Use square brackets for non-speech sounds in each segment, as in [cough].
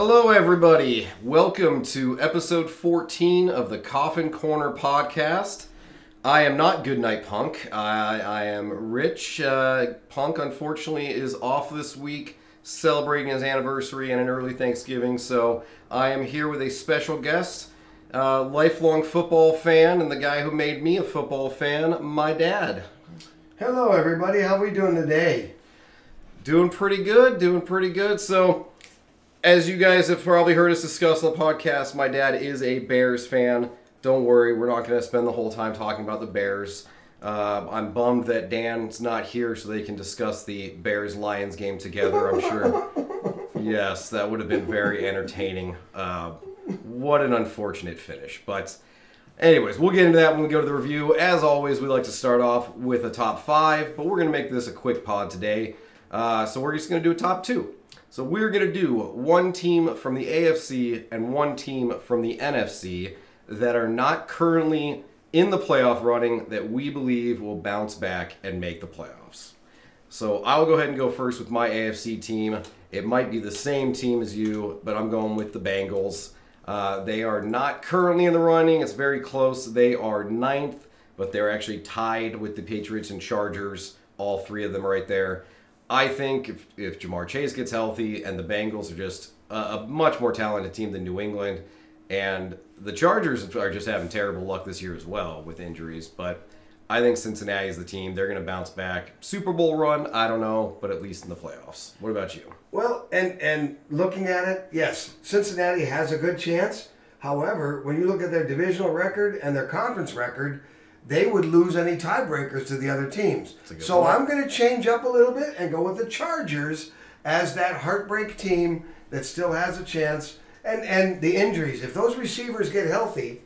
Hello, everybody. Welcome to episode 14 of the Coffin Corner podcast. I am not Goodnight Punk. I, I am Rich. Uh, Punk, unfortunately, is off this week celebrating his anniversary and an early Thanksgiving, so I am here with a special guest, uh, lifelong football fan, and the guy who made me a football fan, my dad. Hello, everybody. How are we doing today? Doing pretty good, doing pretty good. So, as you guys have probably heard us discuss on the podcast, my dad is a Bears fan. Don't worry, we're not going to spend the whole time talking about the Bears. Uh, I'm bummed that Dan's not here so they can discuss the Bears Lions game together. I'm sure. [laughs] yes, that would have been very entertaining. Uh, what an unfortunate finish. But, anyways, we'll get into that when we go to the review. As always, we like to start off with a top five, but we're going to make this a quick pod today. Uh, so we're just going to do a top two. So we're going to do one team from the AFC and one team from the NFC that are not currently in the playoff running that we believe will bounce back and make the playoffs. So I'll go ahead and go first with my AFC team. It might be the same team as you, but I'm going with the Bengals. Uh, they are not currently in the running. It's very close. They are ninth, but they're actually tied with the Patriots and Chargers. All three of them right there. I think if, if Ja'Marr Chase gets healthy and the Bengals are just a, a much more talented team than New England, and the Chargers are just having terrible luck this year as well with injuries, but I think Cincinnati is the team. They're going to bounce back. Super Bowl run, I don't know, but at least in the playoffs. What about you? Well, and and looking at it, yes, Cincinnati has a good chance. However, when you look at their divisional record and their conference record, they would lose any tiebreakers to the other teams. So point. I'm going to change up a little bit and go with the Chargers as that heartbreak team that still has a chance. And and the injuries, if those receivers get healthy,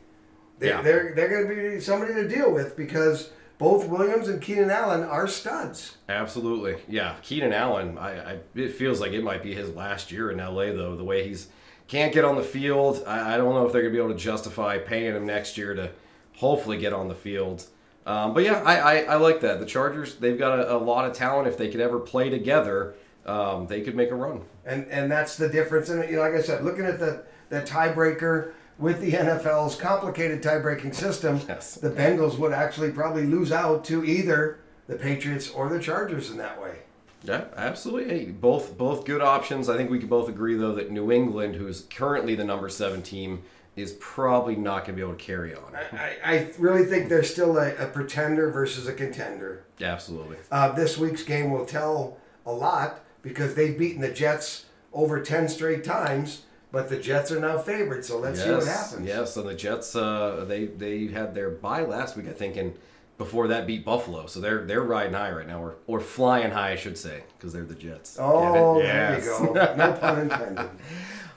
they're Yeah. they're, they're going to be somebody to deal with because both Williams and Keenan Allen are studs. Absolutely, yeah. Keenan Allen, I, I it feels like it might be his last year in LA though. The way he's can't get on the field, I, I don't know if they're gonna be able to justify paying him next year to hopefully get on the field. Um, but yeah, I, I, I like that. The Chargers, they've got a, a lot of talent. If they could ever play together, um, they could make a run. And and that's the difference. And you know, like I said, looking at the the tiebreaker with the [laughs] NFL's complicated tie-breaking system, Yes. the Bengals would actually probably lose out to either the Patriots or the Chargers in that way. Yeah, absolutely. Hey, both both good options. I think we can both agree though that New England, who's currently the number seven team, is probably not going to be able to carry on. I, I really think they're still a, a pretender versus a contender. Absolutely. Uh, this week's game will tell a lot because they've beaten the Jets over 10 straight times, but the Jets are now favored, so let's see what happens. Yes, and the Jets, uh, they they had their bye last week, I think, and before that beat Buffalo, so they're they're riding high right now, or or flying high, I should say, because they're the Jets. Oh, it? there Yes. you go. No pun intended. [laughs]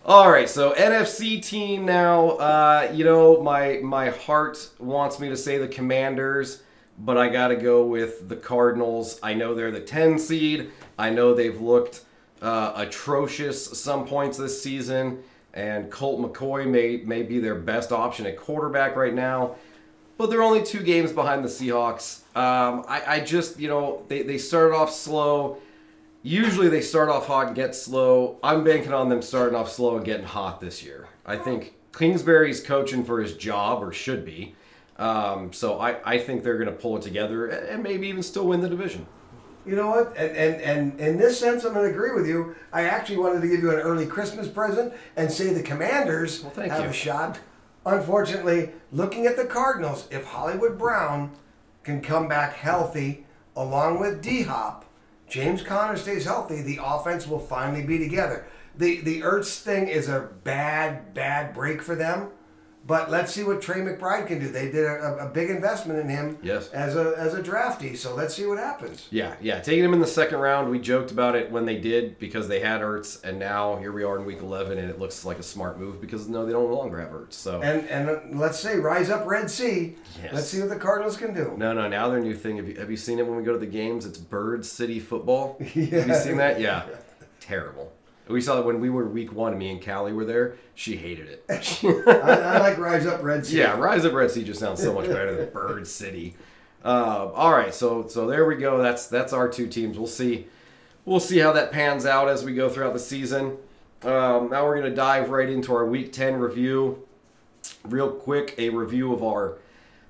All right, so NFC team now. Uh, you know, my my heart wants me to say the Commanders, but I got to go with the Cardinals. I know they're the 10 seed. I know they've looked uh, atrocious some points this season, and Colt McCoy may may be their best option at quarterback right now. But they're only two games behind the Seahawks. Um, I, I just, you know, they, they started off slow. Usually they start off hot and get slow. I'm banking on them starting off slow and getting hot this year. I think Kingsbury's coaching for his job, or should be. Um, so I, I think they're going to pull it together and maybe even still win the division. You know what? And, and, and in this sense, I'm going to agree with you. I actually wanted to give you an early Christmas present and say the Commanders Well, have you. a shot. Unfortunately, looking at the Cardinals, if Hollywood Brown can come back healthy along with D Hop, James Conner stays healthy, the offense will finally be together. The the Ertz thing is a bad, bad break for them. But let's see what Trey McBride can do. They did a, a big investment in him Yes. as a as a draftee, so let's see what happens. Yeah, yeah. Taking him in the second round, we joked about it when they did because they had Ertz, and now here we are in week 11, and it looks like a smart move because no, they don't no longer have Ertz. So And and uh, let's say rise up Red Sea. Yes. Let's see what the Cardinals can do. No, no. Now their new thing. Have you, have you seen it when we go to the games? It's Bird City football. [laughs] Have you seen that? Yeah. Terrible. We saw that when we were week one. Me and Callie were there. She hated it. [laughs] [laughs] I, I like rise up Red Sea. yeah, Rise Up Red Sea just sounds so much better than [laughs] Bird City. Uh, all right, so so there we go. That's that's our two teams. We'll see. We'll see how that pans out as we go throughout the season. Um, now we're going to dive right into our Week 10 review. Real quick, a review of our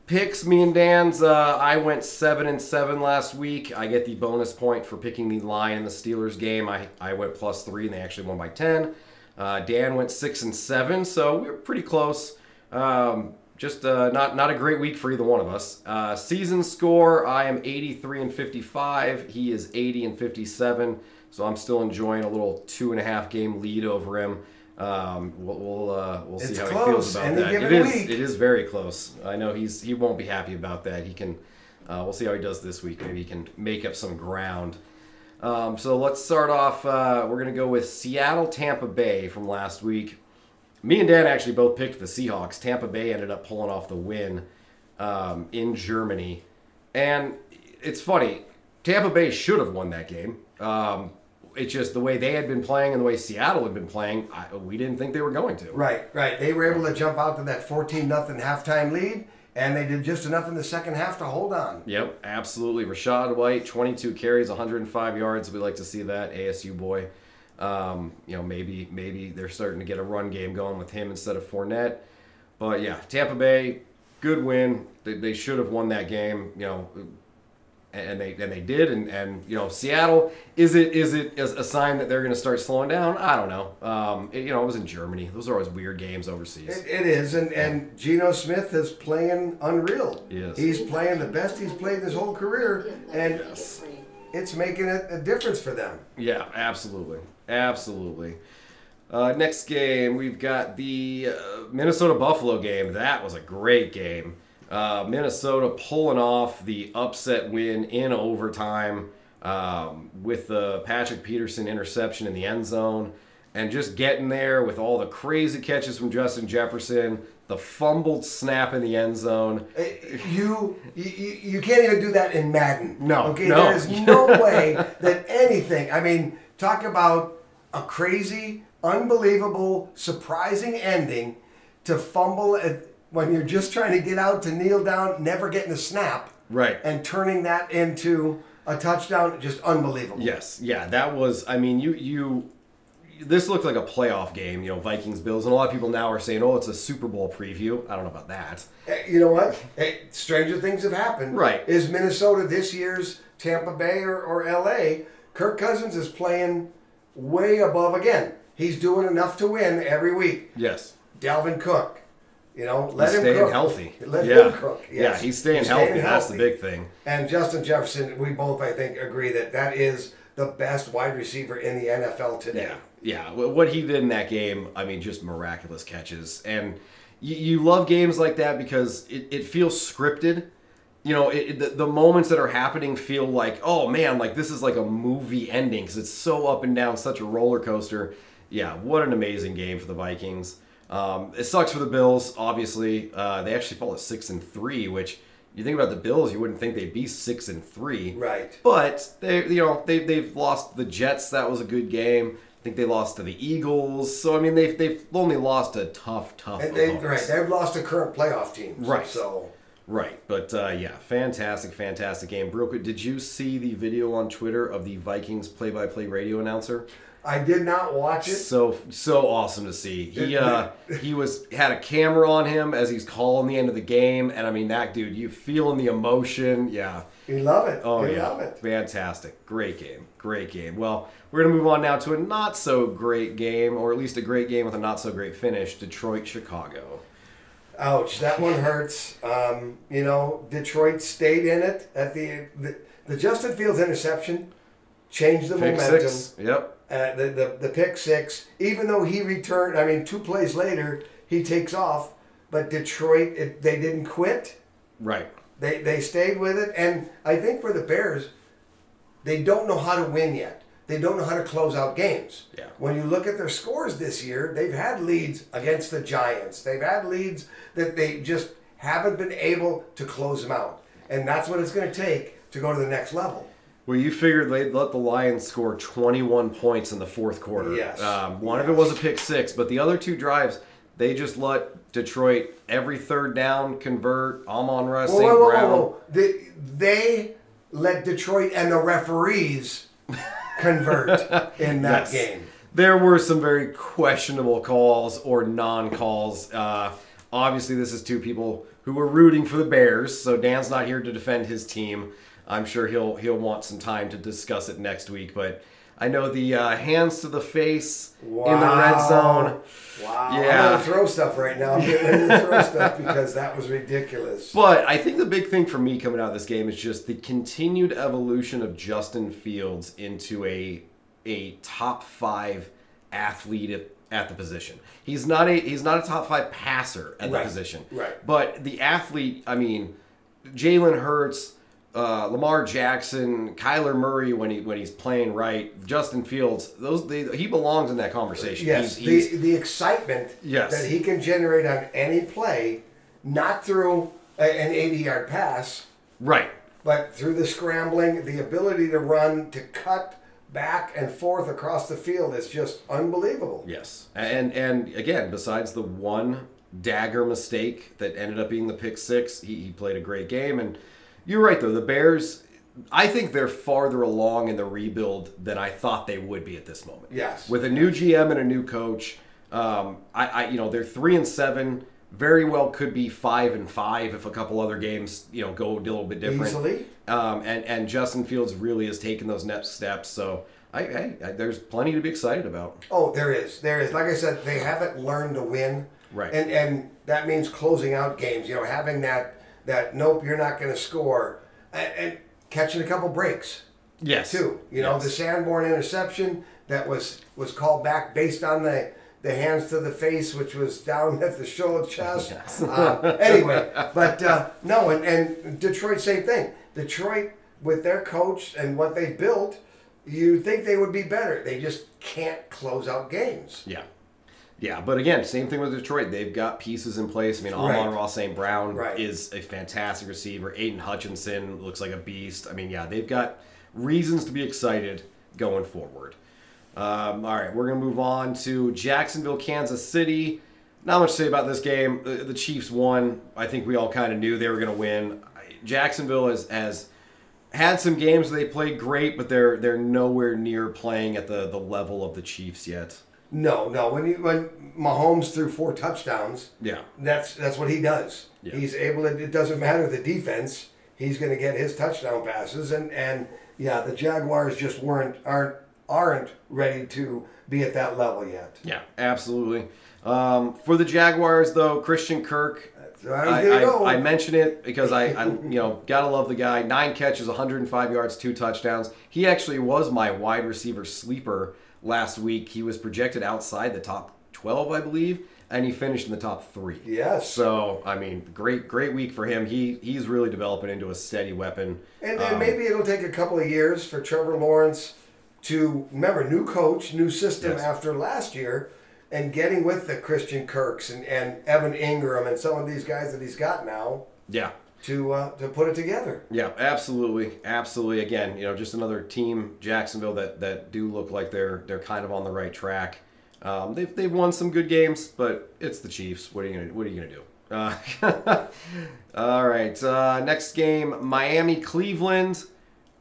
picks. Me and Dan's. Uh, I went seven and seven last week. I get the bonus point for picking the line in the Steelers game. I I went plus three, and they actually won by ten. Uh, Dan went six and seven, so we are pretty close. Um, just uh, not not a great week for either one of us. Uh, season score: I am 83 and 55. He is 80 and 57. So I'm still enjoying a little two and a half game lead over him. Um, we'll we'll, uh, we'll see It's how close, he feels about any that. It is week. it is very close. I know he's he won't be happy about that. He can. Uh, we'll see how he does this week. Maybe he can make up some ground. Um, so let's start off. Uh, we're gonna go with Seattle Tampa Bay from last week. Me and Dan actually both picked the Seahawks. Tampa Bay ended up pulling off the win um, in Germany, and it's funny. Tampa Bay should have won that game. Um, it's just the way they had been playing and the way Seattle had been playing. I, we didn't think they were going to. Right, right. They were able to jump out to that 14 nothing halftime lead, and they did just enough in the second half to hold on. Yep, absolutely. Rachaad White, 22 carries, 105 yards. We like to see that ASU boy. Um, you know, maybe maybe they're starting to get a run game going with him instead of Fournette. But yeah, Tampa Bay, good win. They, they should have won that game. You know, and they and they did. And, and you know, Seattle is it is it a sign that they're going to start slowing down? I don't know. Um, it- you know, it was in Germany. Those are always weird games overseas. It, it is, and, and Geno Smith is playing unreal. He. He's playing the best he's played his whole career, and it's making a, a difference for them. Yeah, absolutely, absolutely. Uh, next game, we've got the uh, Minnesota Buffalo game. That was a great game. Uh, Minnesota pulling off the upset win in overtime um, with the Patrick Peterson interception in the end zone, and just getting there with all the crazy catches from Justin Jefferson, the fumbled snap in the end zone. Uh, You, you you can't even do that in Madden. No, Okay, no. there is no [laughs] way that anything. I mean, talk about a crazy, unbelievable, surprising ending to fumble at, when you're just trying to get out to kneel down, never getting a snap, Right. and turning that into a touchdown. Just unbelievable. Yes, yeah, that was. I mean, you you. This looked like a playoff game, you know, Vikings Bills, and a lot of people now are saying, "Oh, it's a Super Bowl preview." I don't know about that. Hey, You know what? Hey, stranger things have happened. Right. Is Minnesota this year's Tampa Bay or, or LA? Kirk Cousins is playing way above again. He's doing enough to win every week. Yes, Dalvin Cook, you know, let he's him staying cook. healthy. Let yeah. him cook. Yes. Yeah, he's staying He's healthy. staying That's the big thing. And Justin Jefferson, we both, I think, agree that that is the best wide receiver in the NFL today. Yeah, yeah. What he did in that game, I mean, just miraculous catches, and you, you love games like that because it, it feels scripted. You know, it, it- the, the moments that are happening feel like, oh man, like this is like a movie ending because it's so up and down, such a roller coaster. Yeah, what an amazing game for the Vikings. Um, it sucks for the Bills, obviously. Uh, they actually fall at six and three, which you think about the Bills, you wouldn't think they'd be six and three. Right. But they, you know, they they've lost the Jets. That was a good game. I think they lost to the Eagles. So I mean, they've they've only lost to tough, tough. And they, right. They've lost a current playoff team. Right. So Right, but uh, yeah, fantastic, fantastic game. Real quick, did you see the video on Twitter of the Vikings play-by-play radio announcer? I did not watch it. So so awesome to see. He uh, [laughs] he was had a camera on him as he's calling the end of the game, and I mean that dude, you feeling the emotion, yeah. You love it. Oh you yeah, love it. fantastic, great game, great game. Well, we're gonna move on now to a not so great game, or at least a great game with a not so great finish. Detroit, Chicago. Ouch, that one hurts. Um, you know, Detroit stayed in it at the the, the Justin Fields interception changed the Pick momentum. six. Yep. Uh, the, the the pick six, even though he returned, I mean, two plays later he takes off, but Detroit it, they didn't quit. Right. They they stayed with it, and I think for the Bears, they don't know how to win yet. They don't know how to close out games. Yeah. When you look at their scores this year, they've had leads against the Giants. They've had leads that they just haven't been able to close them out, and that's what it's going to take to go to the next level. Well, you figured they'd let the Lions score 21 points in the fourth quarter. Yes. Um, one of it was a pick six, but the other two drives, they just let Detroit every third down convert. Amon Russ, Whoa, St. whoa, whoa, Brown. whoa. They, they let Detroit and the referees [laughs] convert in that Yes. game. there were some very questionable calls or non-calls. Uh, obviously, this is two people who were rooting for the Bears, so Dan's not here to defend his team. I'm sure he'll he'll want some time to discuss it next week, but I know the uh, hands to the face in the red zone. Wow. Yeah. I'm gonna throw stuff right now. I'm getting ready to throw stuff because that was ridiculous. But I think the big thing for me coming out of this game is just the continued evolution of Justin Fields into a a top five athlete at, at the position. He's not a he's not a top five passer at the position. right. But the athlete, I mean, Jalen Hurts, uh, Lamar Jackson, Kyler Murray when he when he's playing right, Justin Fields, those they, he belongs in that conversation. Yes, He's- he's- the the excitement Yes. that he can generate on any play, not through a, an 80 yard pass, right. but through the scrambling, the ability to run, to cut back and forth across the field is just unbelievable. Yes, and and again, besides the one dagger mistake that ended up being the pick six, he, he played a great game. And you're right though, the Bears. I think they're farther along in the rebuild than I thought they would be at this moment. Yes. with a new GM and a new coach, um, I, I you know they're three and seven. Very well could be five and five if a couple other games you know go a little bit different. Easily. Um, and and Justin Fields really has taken those next steps. So I, I, I there's plenty to be excited about. Oh, there is. There is. Like I said, they haven't learned to win. Right. And and that means closing out games. You know, having that that nope, you're not going to score, and, and catching a couple breaks Yes. too. You know, Yes. the Sanborn interception that was was called back based on the the hands to the face, which was down at the shoulder chest. [laughs] Yes. Uh, anyway, but uh, no, and, and Detroit, same thing. Detroit, with their coach and what they built, you think they would be better. They just can't close out games. Yeah. Yeah, but again, same thing with Detroit. They've got pieces in place. I mean, Amon Right. Ross St. Brown Right. is a fantastic receiver. Aiden Hutchinson looks like a beast. I mean, yeah, they've got reasons to be excited going forward. Um, all right, we're going to move on to Jacksonville, Kansas City. Not much to say about this game. The, the Chiefs won. I think we all kind of knew they were going to win. Jacksonville has, has had some games where they played great, but they're they're nowhere near playing at the, the level of the Chiefs yet. No, no. When you when Mahomes threw four touchdowns, Yeah. that's that's what he does. Yeah. He's able to. It doesn't matter the defense. He's going to get his touchdown passes, and and yeah, the Jaguars just weren't aren't aren't ready to be at that level yet. Yeah, absolutely. Um, for the Jaguars, though, Christian Kirk, I I, gonna I, go. I mention it because I, I, [laughs] you know, gotta love the guy. Nine catches, 105 yards, two touchdowns. He actually was my wide receiver sleeper last week. He was projected outside the top 12, I believe, and he finished in the top three. Yes. So I mean, great, great week for him. He he's really developing into a steady weapon. And then Um, maybe it'll take a couple of years for Trevor Lawrence to remember new coach, new system Yes. after last year, and getting with the Christian Kirks and, and Evan Engram and some of these guys that he's got now Yeah. To uh, to put it together. Yeah, absolutely, absolutely. Again, you know, just another team, Jacksonville, that that do look like they're they're kind of on the right track. Um, they've they've won some good games, but it's the Chiefs. What are you gonna What are you gonna do? Uh, [laughs] all right, uh, next game, Miami Cleveland.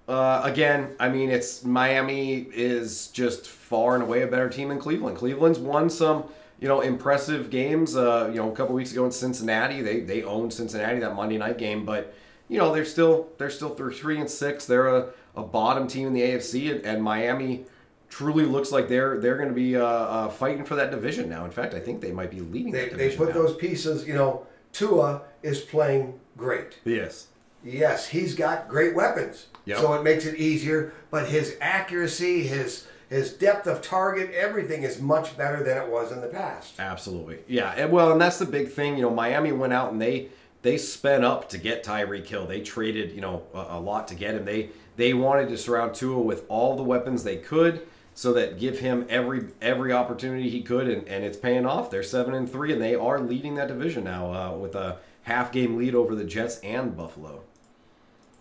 Uh, again, I mean, it's Miami is just far and away a better team than Cleveland. Cleveland's won some, you know, impressive games. Uh, you know, a couple weeks ago in Cincinnati, they they owned Cincinnati that Monday night game, but you know they're still they're still they're three and six. They're a, a bottom team in the AFC, and, and Miami truly looks like they're they're going to be uh, uh, fighting for that division now. In fact, I think they might be leading. They, they put now. those pieces, you know, Tua is playing great. yes. Yes, he's got great weapons. Yep. So it makes it easier, but his accuracy, his his depth of target, everything is much better than it was in the past. Absolutely, yeah. And well, and that's the big thing. You know, Miami went out and they they sped up to get Tyreek Hill. They traded, you know, a, a lot to get him. They they wanted to surround Tua with all the weapons they could, so that give him every every opportunity he could, and, and it's paying off. They're seven and three, and they are leading that division now uh, with a half game lead over the Jets and Buffalo.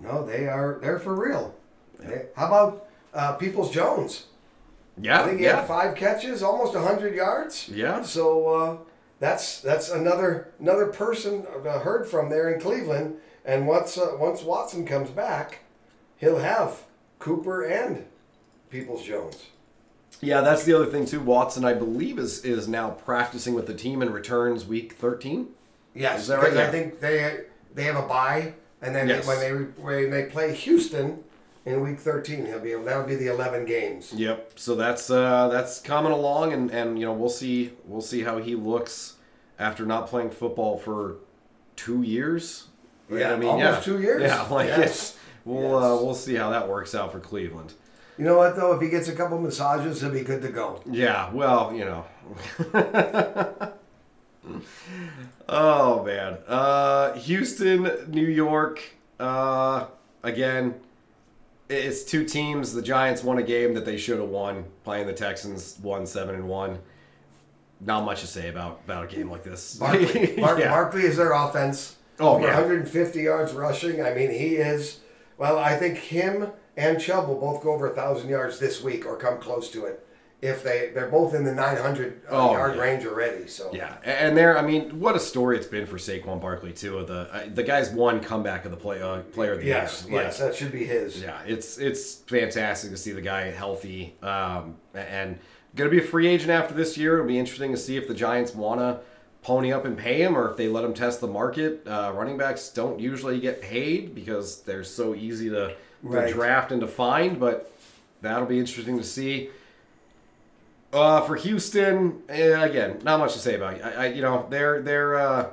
No, they are they're for real. They- how about uh, Peoples Jones? Yeah, I think he yeah, had five catches, almost hundred yards. Yeah. So uh, that's that's another another person uh, heard from there in Cleveland. And once uh, once Watson comes back, he'll have Cooper and Peoples Jones. Yeah, that's the other thing too. Watson, I believe, is is now practicing with the team and returns week thirteen. Yes, Is that right? because I Yeah. think they they have a bye, and then Yes. when they when they play Houston in week thirteen, he'll be able. That'll be the eleven games. Yep. So that's uh, that's coming along, and, and you know we'll see we'll see how he looks after not playing football for two years. Yeah, i mean almost two years. Yeah, [laughs] like Yes. it's we'll uh, we'll see how that works out for Cleveland. You know what though? If he gets a couple massages, he'll be good to go. Yeah, well, you know. [laughs] oh man, uh, Houston, New York. Uh, again, it's two teams. The Giants won a game that they should have won. Playing the Texans, won seven and one. Not much to say about about a game like this. Barkley, [laughs] Bar- Yeah. Barkley is their offense. Oh, Over yeah. 150 yards rushing. I mean, he is. Well, I think him and Chubb will both go over a thousand yards this week or come close to it. If they they're both in the 900 uh, Oh, yard yeah. range already. So Yeah, and there, I mean, what a story it's been for Saquon Barkley too. Of the uh, the guy's one comeback of the play uh, player of the yes, year. Like, yes, that should be his. Yeah, it's it's fantastic to see the guy healthy um, and going to be a free agent after this year. It'll be interesting to see if the Giants want to pony up and pay him or if they let him test the market. Uh, running backs don't usually get paid because they're so easy to, to Right. draft and to find, but that'll be interesting to see. Uh, for Houston, eh, again, not much to say about. it. I, I you know, they're they're uh,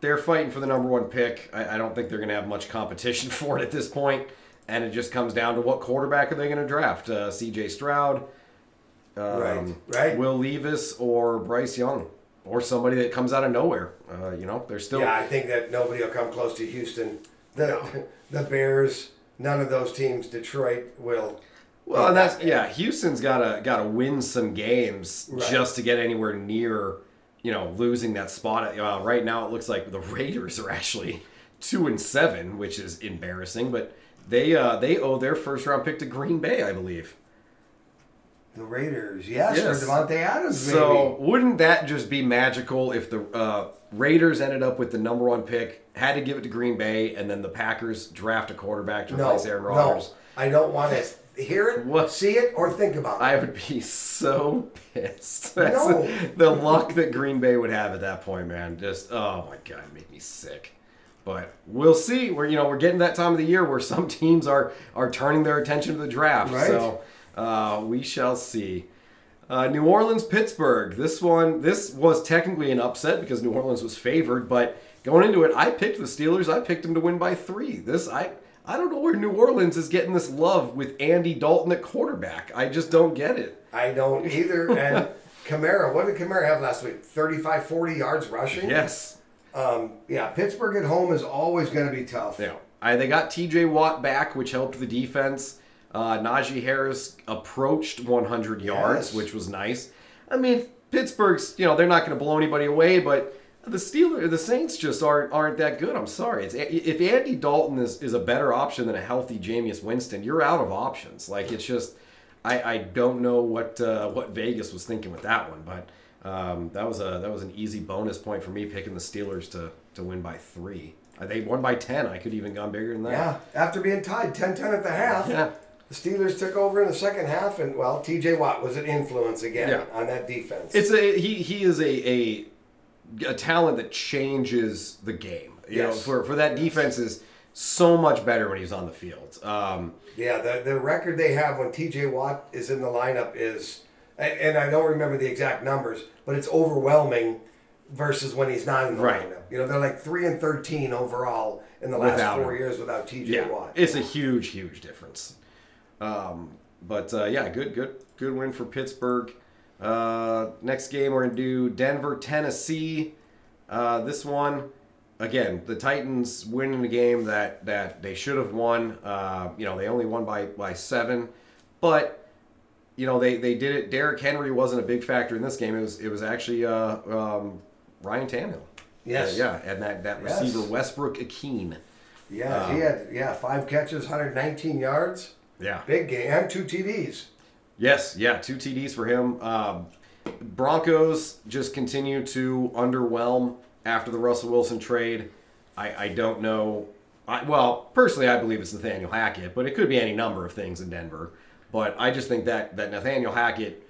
they're fighting for the number one pick. I, I don't think they're going to have much competition [laughs] for it at this point, and it just comes down to what quarterback are they going to draft? Uh, C.J. Stroud, um, Right, right. Will Levis, or Bryce Young, or somebody that comes out of nowhere. Uh, you know, they're still Yeah, I think that nobody will come close to Houston. The [laughs] the Bears, none of those teams. Detroit will. Well, and that's yeah. Houston's gotta gotta win some games Right. just to get anywhere near, you know, losing that spot. Uh, right now, it looks like the [laughs] Raiders are actually two and seven, which is embarrassing. But they uh, they owe their first round pick to Green Bay, I believe. The Raiders, yes, Yes. for Davante Adams, maybe. So wouldn't that just be magical if the uh, Raiders ended up with the number one pick, had to give it to Green Bay, and then the Packers draft a quarterback to no, replace Aaron Rodgers? no, I don't want to hear it, What? see it, or think about it. I would be so pissed. [laughs] That's No. the luck that Green Bay would have at that point, man. Just oh my god, it'd make me sick. But we'll see. We're you know we're getting that time of the year where [laughs] some teams are are turning their attention to the draft. Right. So uh, we shall see. Uh, New Orleans, Pittsburgh. This one, this was technically an upset because New Orleans was favored, but going into it, I picked the Steelers. I picked them to win by three. This, I, I don't know where New Orleans is getting this love with Andy Dalton at quarterback. I just don't get it. I don't either. [laughs] And Kamara, what did Kamara have last week? 35, 40 yards rushing? Yes. Um, yeah, Pittsburgh at home is always going to be tough. Yeah. I, they got T.J. Watt back, which helped the defense. Uh, Najee Harris approached 100 yards, Yes. which was nice. I mean, Pittsburgh's, you know, they're not going to blow anybody away, but the Steelers, the Saints just aren't aren't that good. I'm sorry. It's if Andy Dalton is, is a better option than a healthy Jameis Winston, you're out of options. Like it's just, I, I don't know what uh, what Vegas was thinking with that one, but um, that was a that was an easy bonus point for me picking the Steelers to to win by three. Uh, They won by ten. I could even gone bigger than that. Yeah, after being tied 10 10 at the half, Yeah. the Steelers took over in the second half, and, well, TJ Watt was an influence again Yeah. on that defense. It's a he he is a a, a talent that changes the game. You know, Yes. for for that defense is so much better when he's on the field. Um, Yeah, the, the record they have when TJ Watt is in the lineup is, and, I don't remember the exact numbers, but it's overwhelming versus when he's not in the Right. lineup. You know, they're like 3 and 13 overall in the last Without four him. years without TJ yeah, Watt. it's a huge huge difference. Um, but uh, yeah, good good good win for Pittsburgh. Uh, next game we're gonna do Denver Tennessee. Uh, this one again, the Titans winning a game that that they should have won. Uh, you know, they only won by by seven, but you know they, they did it. Derrick Henry wasn't a big factor in this game. It was it was actually uh, um, Ryan Tannehill. Yes. Uh, yeah, and that that Yes. receiver Westbrook Akeen. Yeah, he had yeah five catches, 119 yards, Yeah. big game, and two TDs. Yes, yeah, two TDs for him. Um, Broncos just continue to underwhelm after the Russell Wilson trade. I, I don't know. I, well, personally, I believe it's Nathaniel Hackett, but it could be any number of things in Denver. But I just think that that Nathaniel Hackett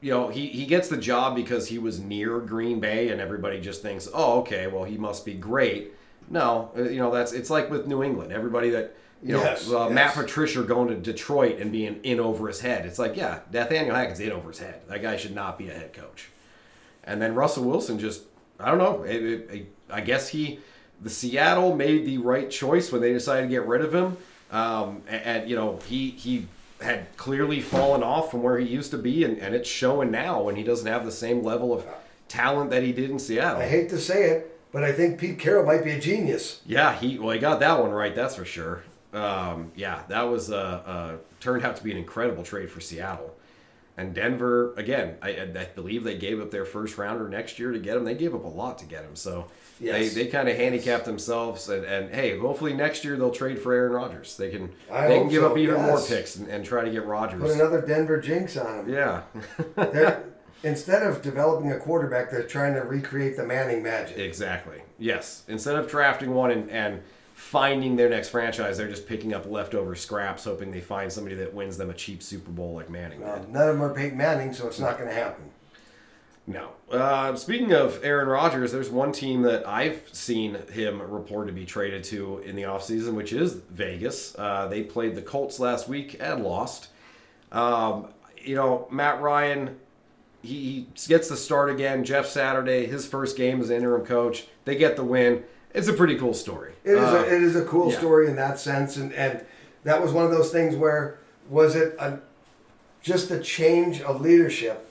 you know, he, he gets the job because he was near Green Bay, and everybody just thinks, oh, okay, well, he must be great. No, uh, you know, that's it's like with New England. Everybody that you know, Yes, uh, yes. Matt Patricia going to Detroit and being in over his head. It's like, yeah, Nathaniel Hackett's in over his head. That guy should not be a head coach. And then Russell Wilson just, I don't know. It, it, it- I guess he, the Seattle made the right choice when they decided to get rid of him. Um, and, and, you know, he he had clearly fallen off from where he used to be, and, and it's showing now when he doesn't have the same level of talent that he did in Seattle. I hate to say it, but I think Pete Carroll might be a genius. Yeah, he well, he got that one right. That's for sure. Um, yeah, that was uh, uh, turned out to be an incredible trade for Seattle. And Denver, again, I, I believe they gave up their first rounder next year to get him. They gave up a lot to get him, so Yes. they, they kind of handicapped themselves. And, and hey, hopefully next year they'll trade for Aaron Rodgers. They can I they can give so, up even more picks and, and try to get Rodgers. Put another Denver jinx on him. Yeah, [laughs] instead of developing a quarterback, they're trying to recreate the Manning magic. exactly. Yes, instead of drafting one and, and finding their next franchise, they're just picking up leftover scraps, hoping they find somebody that wins them a cheap Super Bowl like Manning did. None of them are Peyton Manning, so it's not going to happen. No. Uh, speaking of Aaron Rodgers, there's one team that I've seen him report to be traded to in the offseason, which is Vegas. Uh, they played the Colts last week and lost. Um, you know, Matt Ryan, he, he gets the start again. Jeff Saturday, his first game as interim coach. They get the win. It's a pretty cool story. It is, Uh, a, it is a cool yeah. story in that sense, and, and that was one of those things where was it a, just a change of leadership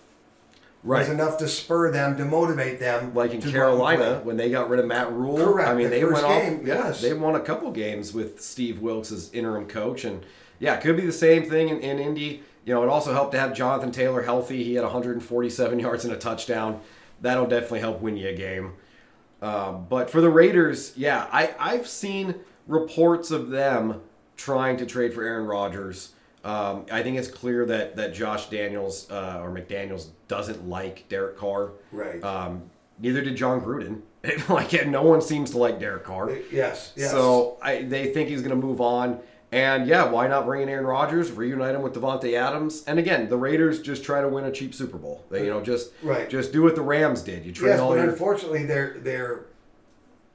right. was enough to spur them to motivate them, like in to go and Carolina when they got rid of Matt Rhule. Correct, I mean, the they went game, off. Yeah, yes. they won a couple games with Steve Wilks as interim coach, and yeah, it could be the same thing in, in Indy. You know, it also helped to have Jonathan Taylor healthy. He had 147 [laughs] yards and a touchdown. That'll definitely help win you a game. Um, but for the Raiders, yeah, I, I've seen reports of them trying to trade for Aaron Rodgers. Um, I think it's clear that that Josh Daniels uh, or McDaniels doesn't like Derek Carr. Right. Um, neither did Jon Gruden. [laughs] like no one seems to like Derek Carr. yes, yes. So I, they think he's going to move on. And yeah, why not bring in Aaron Rodgers, reunite him with Davante Adams? And again, the Raiders just try to win a cheap Super Bowl. They, you know, just Right. just do what the Rams did. You trade yes, all but your unfortunately, their their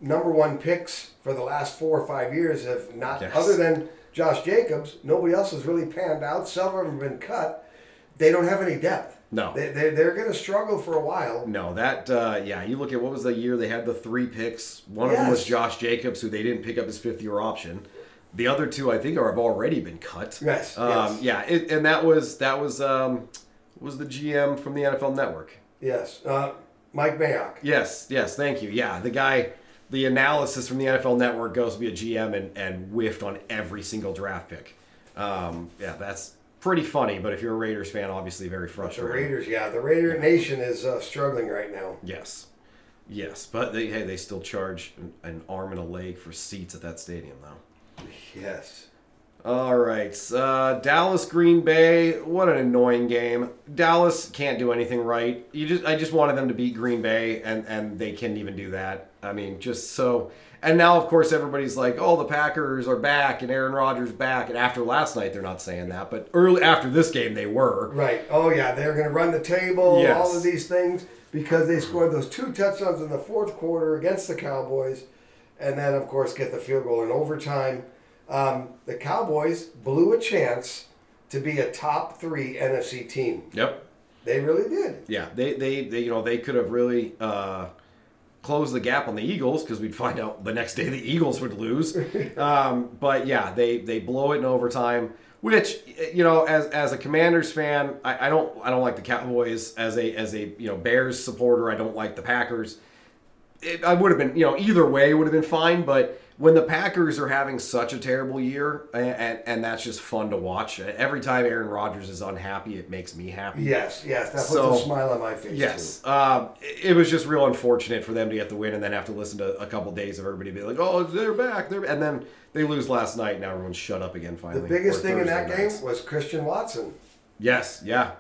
number one picks for the last four or five years have not, Yes. other than Josh Jacobs, nobody else has really panned out. Some of them have been cut. They don't have any depth. No. they, they, they're going to struggle for a while. No, that uh, yeah. You look at what was the year they had the three picks. One of them was Josh Jacobs, who they didn't pick up his fifth year option. The other two, I think, are have already been cut. Yes, Um, yes. Yeah, it, and that was that was um, was the GM from the NFL Network. Yes, uh, Mike Mayock. Yes, yes, thank you. Yeah, the guy, the analysis from the NFL Network goes to be a GM and, and whiffed on every single draft pick. Um, yeah, that's pretty funny, but if you're a Raiders fan, obviously very frustrated. The frustrating. Raiders, yeah, the Raider Nation is uh, struggling right now. Yes, yes, but they hey they still charge an arm and a leg for seats at that stadium though. Yes. All right, uh, Dallas Green Bay. What an annoying game. Dallas can't do anything right. You just I just wanted them to beat Green Bay, and and they couldn't even do that. I mean, just so. And now, of course, everybody's like, "Oh, the Packers are back, and Aaron Rodgers back." And after last night, they're not saying that, but early after this game, they were. Right. Oh, yeah, they're going to run the table, Yes. all of these things, because they scored those two touchdowns in the fourth quarter against the Cowboys, and then, of course, get the field goal in overtime. Um, the Cowboys blew a chance to be a top three NFC team. Yep. They really did. Yeah, they, they, they you know they could have really uh, closed the gap on the Eagles because we'd find out the next day the Eagles would lose. [laughs] um, but yeah, they they blow it in overtime. Which you know, as as a Commanders fan, I, I don't I don't like the Cowboys. As a as a you know Bears supporter, I don't like the Packers. It, I would have been you know either way would have been fine, but when the Packers are having such a terrible year, and, and, and that's just fun to watch. Every time Aaron Rodgers is unhappy, it makes me happy. Yes, yes. That puts So- a smile on my face. Yes, uh, it was just real unfortunate for them to get the win and then have to listen to a couple days of everybody be like, "Oh, they're back," they're and then they lose last night. and Now everyone's shut up again. Finally, The biggest thing in that game was Christian Watson. Yes, yeah,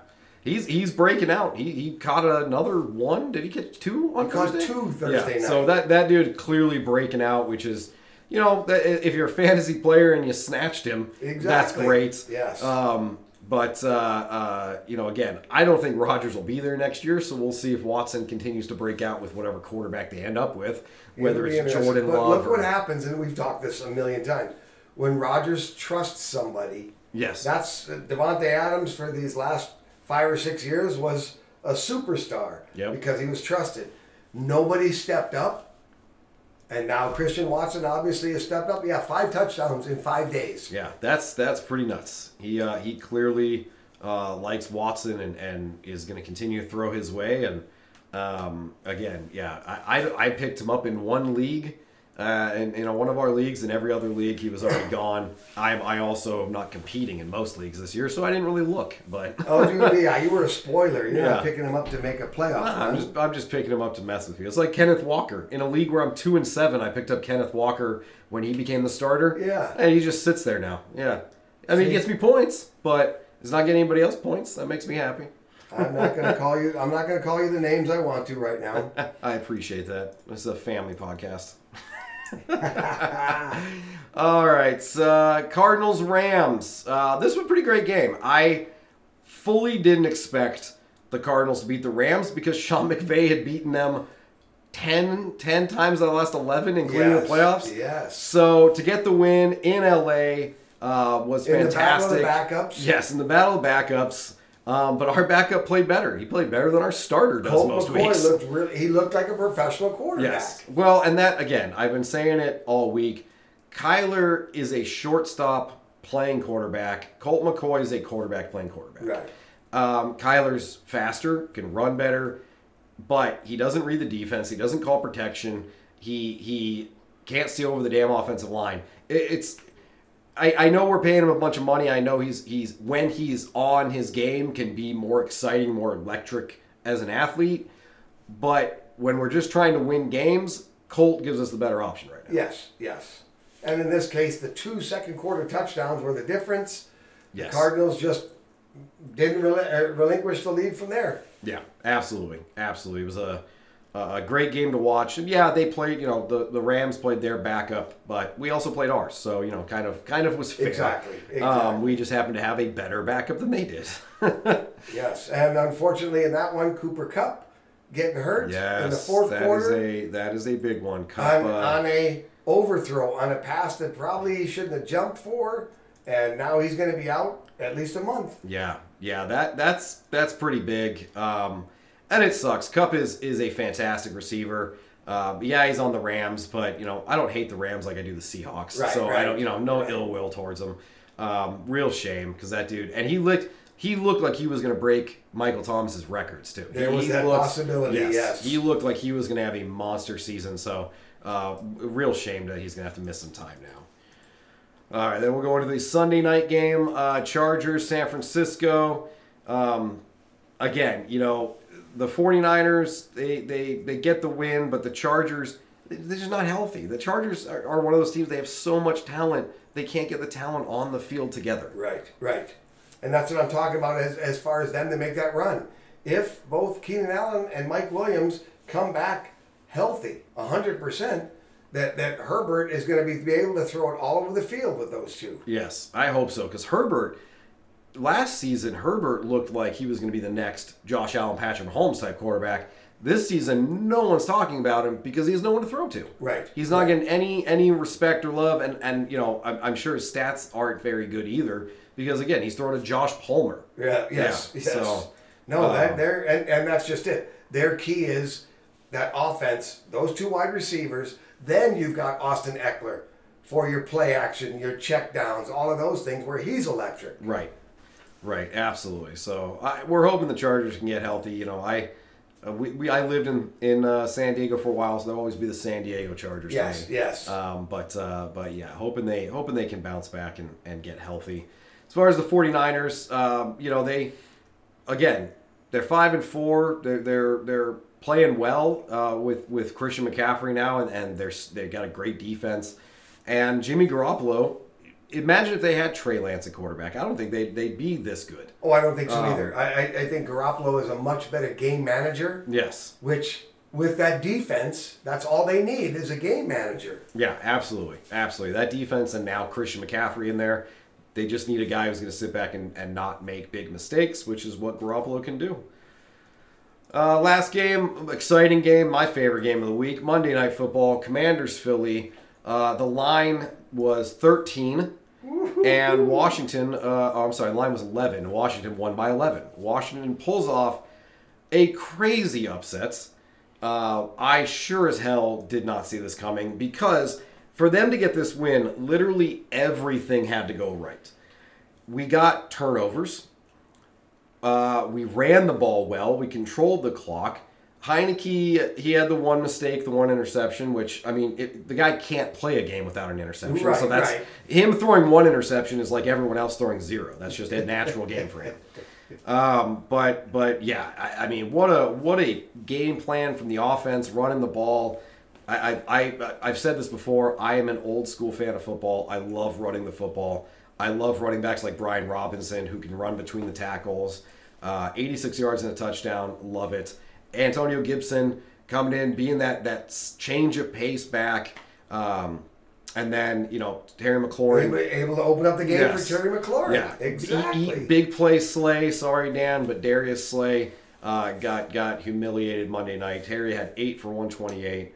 he's he's breaking out. He he caught another one. Did he catch two on He caught Thursday? two Thursday yeah. So that that dude clearly breaking out, which is. You know, if you're a fantasy player and you snatched him, that's great. Yes. Um, But uh, uh, you know, again, I don't think Rodgers will be there next year, so we'll see if Watson continues to break out with whatever quarterback they end up with, whether It'll it's. Jordan Love. Look or- what happens, and we've talked this a million times. When Rodgers trusts somebody, Yes. that's Davante Adams for these last five or six years was a superstar Yep. because he was trusted. Nobody stepped up, and now Christian Watson obviously has stepped up. Yeah, five touchdowns in five days. Yeah, that's that's pretty nuts. He uh, he clearly uh, likes Watson and, and is going to continue to throw his way. And um, again, yeah, I, I, I picked him up in one league, uh, in, in one of our leagues. In every other league, he was already [coughs] gone. I I also am not competing in most leagues this year, so I didn't really look. But Oh, you, yeah, you were a [laughs] spoiler. You're Yeah. not picking him up to make a playoff. Nah, I'm just I'm just picking him up to mess with you. It's like Kenneth Walker in a league where I'm two and seven. I picked up Kenneth Walker when he became the starter. Yeah. and he just sits there now. Yeah, I mean he gets me points, but he's not getting anybody else points. That makes me happy. I'm not going [laughs] to call you. I'm not going to call you the names I want to right now. [laughs] I appreciate that. This is a family podcast. [laughs] All right, so, Cardinals Rams. Uh, this was a pretty great game. I fully didn't expect the Cardinals to beat the Rams because Sean McVay had beaten them 10, 10 times out of the last 11, including Yes, the playoffs. yes. So to get the win in LA uh, was In the battle of fantastic. the backups? Yes, in the battle of backups. Um, but our backup played better. He played better than our starter does Colt most McCoy weeks. looked really, he looked like a professional quarterback. Yes. Well, and that again, I've been saying it all week. Kyler is a shortstop playing quarterback. Colt McCoy is a quarterback playing quarterback. Right. Um, Kyler's faster, can run better, but he doesn't read the defense. He doesn't call protection. He he can't see over the damn offensive line. It, it's I, I know we're paying him a bunch of money. I know he's he's when he's on his game can be more exciting, more electric as an athlete. But when we're just trying to win games, Colt gives us the better option right now. Yes, yes. And in this case, the two second quarter touchdowns were the difference. Yes. The Cardinals just didn't rel- uh, relinquish the lead from there. Yeah, absolutely, absolutely. It was a a great game to watch, and yeah, they played. You know, the the Rams played their backup, but we also played ours, so you know, kind of kind of was fair. Exactly, exactly. Um, we just happened to have a better backup than they did. [laughs] Yes. And unfortunately, in that one, Cooper Kupp getting hurt yes, in the fourth that is quarter a that is a big one. Kupp, on, uh, on a overthrow on a pass that probably he shouldn't have jumped for, and now he's going to be out at least a month. Yeah, yeah, that that's that's pretty big, um, and it sucks. Kupp is is a fantastic receiver. Um, yeah, he's on the Rams, but you know I don't hate the Rams like I do the Seahawks. Right, so I don't, you know, no right. ill will towards him. Um, real shame because that dude, and he looked he looked like he was going to break Michael Thomas's records too. There He was that looked- possibility, yes. he looked like he was going to have a monster season. So uh, real shame that he's going to have to miss some time now. All right, then we'll go into the Sunday night game. Uh, Chargers, San Francisco. Um, again, you know, the 49ers, they, they, they get the win, but the Chargers, they're just not healthy. The Chargers are, are one of those teams, they have so much talent, they can't get the talent on the field together. Right, right. And that's what I'm talking about as, as far as them to make that run. If both Keenan Allen and Mike Williams come back healthy, 100%, that, that Herbert is going to be, be able to throw it all over the field with those two. Yes, I hope so, because Herbert, last season, Herbert looked like he was going to be the next Josh Allen, Patrick Mahomes type quarterback. This season, no one's talking about him because he has no one to throw to. Right. He's not Right. getting any any respect or love, and and you know I'm, I'm sure his stats aren't very good either because again he's throwing to Josh Palmer. Yeah, yes, Yeah, yes. so, no, that um, they're and, and that's just it. Their key is that offense, those two wide receivers. Then you've got Austin Ekeler for your play action, your check downs, all of those things where he's electric. Right, right, absolutely. So I, we're hoping the Chargers can get healthy. You know, I uh, we, we I lived in in uh, San Diego for a while, so they'll always be the San Diego Chargers. Yes, thing. yes. Um, but uh, but yeah, hoping they hoping they can bounce back and, and get healthy. As far as the 49ers, um, you know, they again, they're 5 and 4. They're they're they're playing well uh, with with Christian McCaffrey now and and they're they got a great defense. And Jimmy Garoppolo, imagine if they had Trey Lance at quarterback. I don't think they'd, they'd be this good. Oh, I don't think so Um, either. I, I, I think Garoppolo is a much better game manager, Yes. which with that defense, that's all they need is a game manager. Yeah, absolutely. Absolutely. That defense and now Christian McCaffrey in there, They just need a guy who's going to sit back and, and not make big mistakes, which is what Garoppolo can do. Uh, last game, exciting game, my favorite game of the week, Monday Night Football, Commanders Philly. Uh, the line was 13, and Washington, uh, oh, I'm sorry, line was 11. Washington won by 11. Washington pulls off a crazy upset. Uh, I sure as hell did not see this coming because for them to get this win, literally everything had to go right. We got turnovers. Uh, we ran the ball well. We controlled the clock. Heinicke, he had the one mistake, the one interception, which I mean, it, the guy can't play a game without an interception. Right, so that's right. him throwing one interception is like everyone else throwing zero. That's just a natural game for him. Um, but but yeah, I, I mean, what a what a game plan from the offense, running the ball. I, I, I I've said this before. I am an old school fan of football. I love running the football. I love running backs like Brian Robinson who can run between the tackles. Uh, 86 yards and a touchdown. Love it. Antonio Gibson coming in, being that that change of pace back. Um, and then you know Terry McLaurin. Able, to open up the game Yes. for Terry McLaurin. Yeah, exactly. E- e- big play Slay. Sorry, Dan, but Darius Slay uh, got got humiliated Monday night. Terry had eight for 128.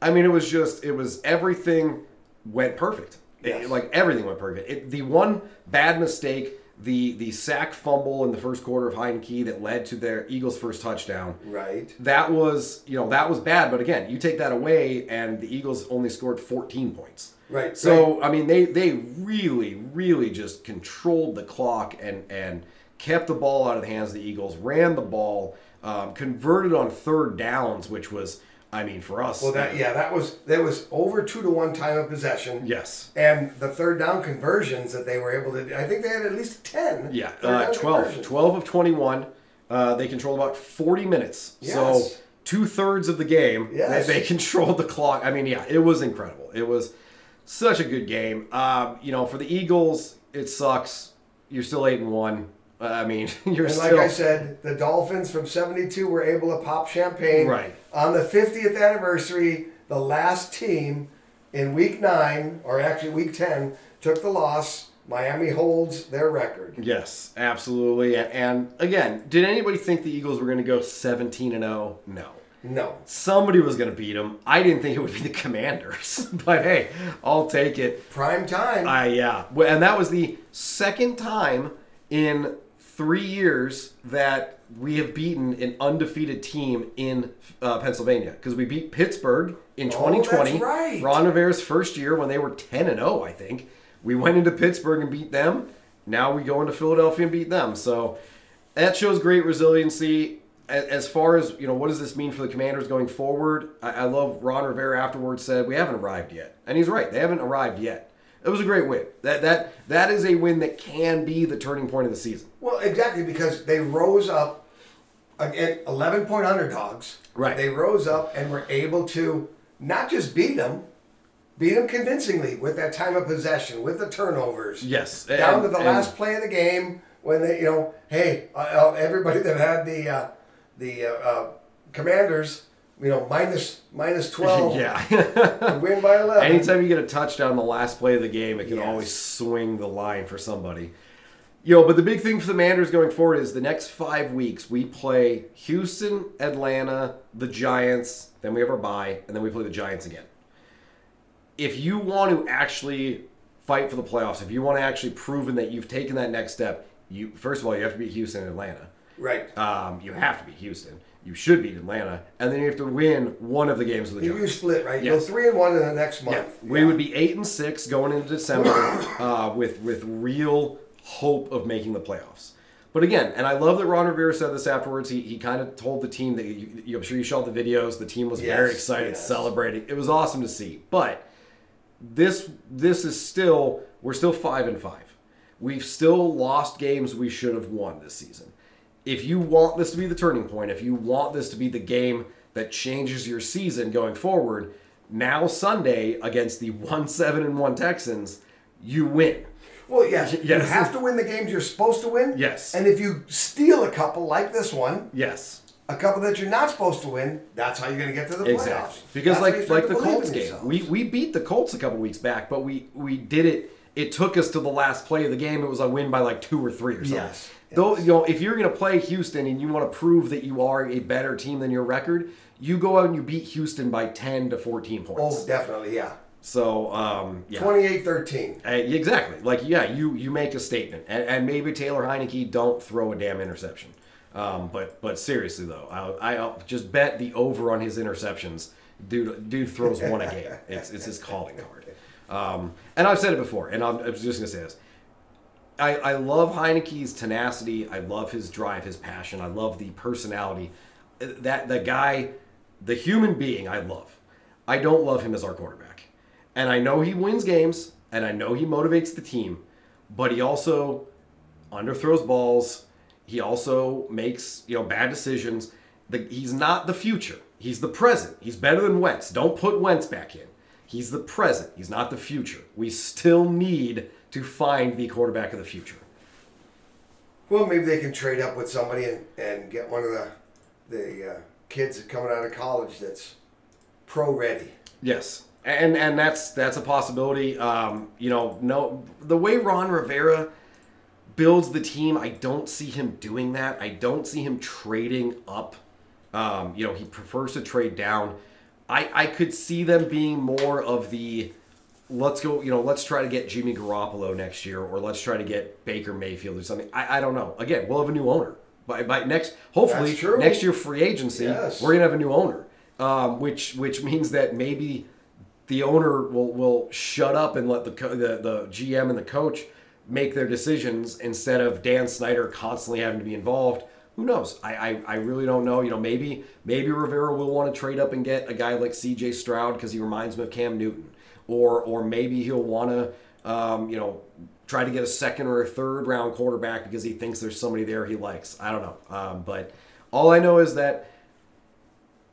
I mean, it was just it was everything went perfect. It- like everything went perfect. It, the one bad mistake, the the sack fumble in the first quarter of Heinicke that led to their Eagles' first touchdown. Right. that was you know that was bad but again you take that away and the eagles only scored 14 points. Right, so i mean they they really really just controlled the clock and and kept the ball out of the hands of the eagles ran the ball um, converted on third downs which was i mean for us Well, that yeah, that was there was over two to one time of possession. yes. And the third down conversions that they were able to, I think they had at least ten. yeah uh, 12 12 of 21 uh, they controlled about 40 minutes. Yes. so two-thirds of the game Yes. they, they [laughs] controlled the clock. I mean yeah it was incredible. It was such a good game. Um, you know for the eagles it sucks. You're still 8 and 1 Uh, i mean [laughs] you're And like still I said, the Dolphins from '72 were able to pop champagne. Right. On the 50th anniversary, the last team in Week Nine, or actually Week Ten, took the loss. Miami holds their record. yes absolutely and, and again did anybody think the eagles were going to go 17 and 0 no No. somebody was going to beat them i didn't think it would be the commanders [laughs] but hey i'll take it Prime time. I yeah, Well, and that was the second time in three years that we have beaten an undefeated team in uh, Pennsylvania because we beat Pittsburgh in Oh, that's 2020. right. Ron Rivera's first year when they were 10 and 0, I think. We went into Pittsburgh and beat them. Now we go into Philadelphia and beat them. So that shows great resiliency. As far as you know, what does this mean for the Commanders going forward? I, I love Ron Rivera afterwards said we haven't arrived yet, and he's right. They haven't arrived yet. It was a great win. That that that is a win that can be the turning point of the season. Well, exactly because they rose up again, eleven point underdogs. Right. They rose up and were able to not just beat them, beat them convincingly with that time of possession, with the turnovers. Yes, Down and- to the and- last play of the game when they, you know, hey, uh, uh, everybody that had the uh, the uh, uh, Commanders, you know, minus minus [laughs] twelve, yeah. win by eleven. Anytime you get a touchdown the last play of the game, it can Yes. always swing the line for somebody. Yo, but the big thing for the Manders going forward is the next five weeks we play Houston, Atlanta, the Giants, then we have our bye, and then we play the Giants again. If you want to actually fight for the playoffs, if you want to actually proven that you've taken that next step, you first of all you have to beat Houston and Atlanta. right. Um, you have to beat Houston. You should beat Atlanta, and then you have to win one of the games with the Giants. you split right. Yes. Go three and one in the next month. Yeah, we would be eight and six going into December [coughs] uh, with with real hope of making the playoffs. But again, and I love that Ron Rivera said this afterwards. He, he kind of told the team that you, you, I'm sure you saw the videos. The team was very excited, yes. celebrating. It was awesome to see. But this this is still we're still five and five. We've still lost games we should have won this season. If you want this to be the turning point, if you want this to be the game that changes your season going forward, now Sunday against the [laughs] one seven and one Texans, you win. Well, yes, you have to win the games you're supposed to win. Yes. And if you steal a couple like this one, Yes. a couple that you're not supposed to win, that's how you're going to get to the playoffs. Exactly. Because That's like like the Colts game, we we beat the Colts a couple weeks back, but we we did it it took us to the last play of the game. It was a win by like two or three or something. Yes, Though you know, if you're going to play Houston and you want to prove that you are a better team than your record, you go out and you beat Houston by ten to fourteen points. Oh, definitely, yeah. So um, yeah. 28-13. Uh, exactly. Like, yeah, you you make a statement, and, and maybe Taylor Heinicke don't throw a damn interception. Um, but but seriously though, I I'll just bet the over on his interceptions. Dude, dude throws one a game. [laughs] It's it's his calling card. Um, and I've said it before, and I'm, I was just gonna say this. I, I love Heinicke's tenacity. I love his drive, his passion. I love the personality. That the guy, the human being, I love. I don't love him as our quarterback, and I know he wins games, and I know he motivates the team, but he also underthrows balls. He also makes you know bad decisions. The, he's not the future. He's the present. He's better than Wentz. Don't put Wentz back in. He's the present. He's not the future. We still need to find the quarterback of the future. Well, maybe they can trade up with somebody and, and get one of the the uh, kids coming out of college that's pro ready. Yes, and and that's that's a possibility. Um, you know, no, the way Ron Rivera builds the team, I don't see him doing that. I don't see him trading up. Um, you know, he prefers to trade down. I I could see them being more of the let's go. You know, let's try to get Jimmy Garoppolo next year, or let's try to get Baker Mayfield or something. I, I don't know. Again, we'll have a new owner by by next. Hopefully, next year free agency, Yes. we're gonna have a new owner, um, which which means that maybe the owner will will shut up and let the co- the the GM and the coach make their decisions instead of Dan Snyder constantly having to be involved. Who knows? I, I, I really don't know. You know, maybe maybe Rivera will want to trade up and get a guy like C.J. Stroud because he reminds me of Cam Newton, or or maybe he'll want to um, you know try to get a second or a third round quarterback because he thinks there's somebody there he likes. I don't know, um, but all I know is that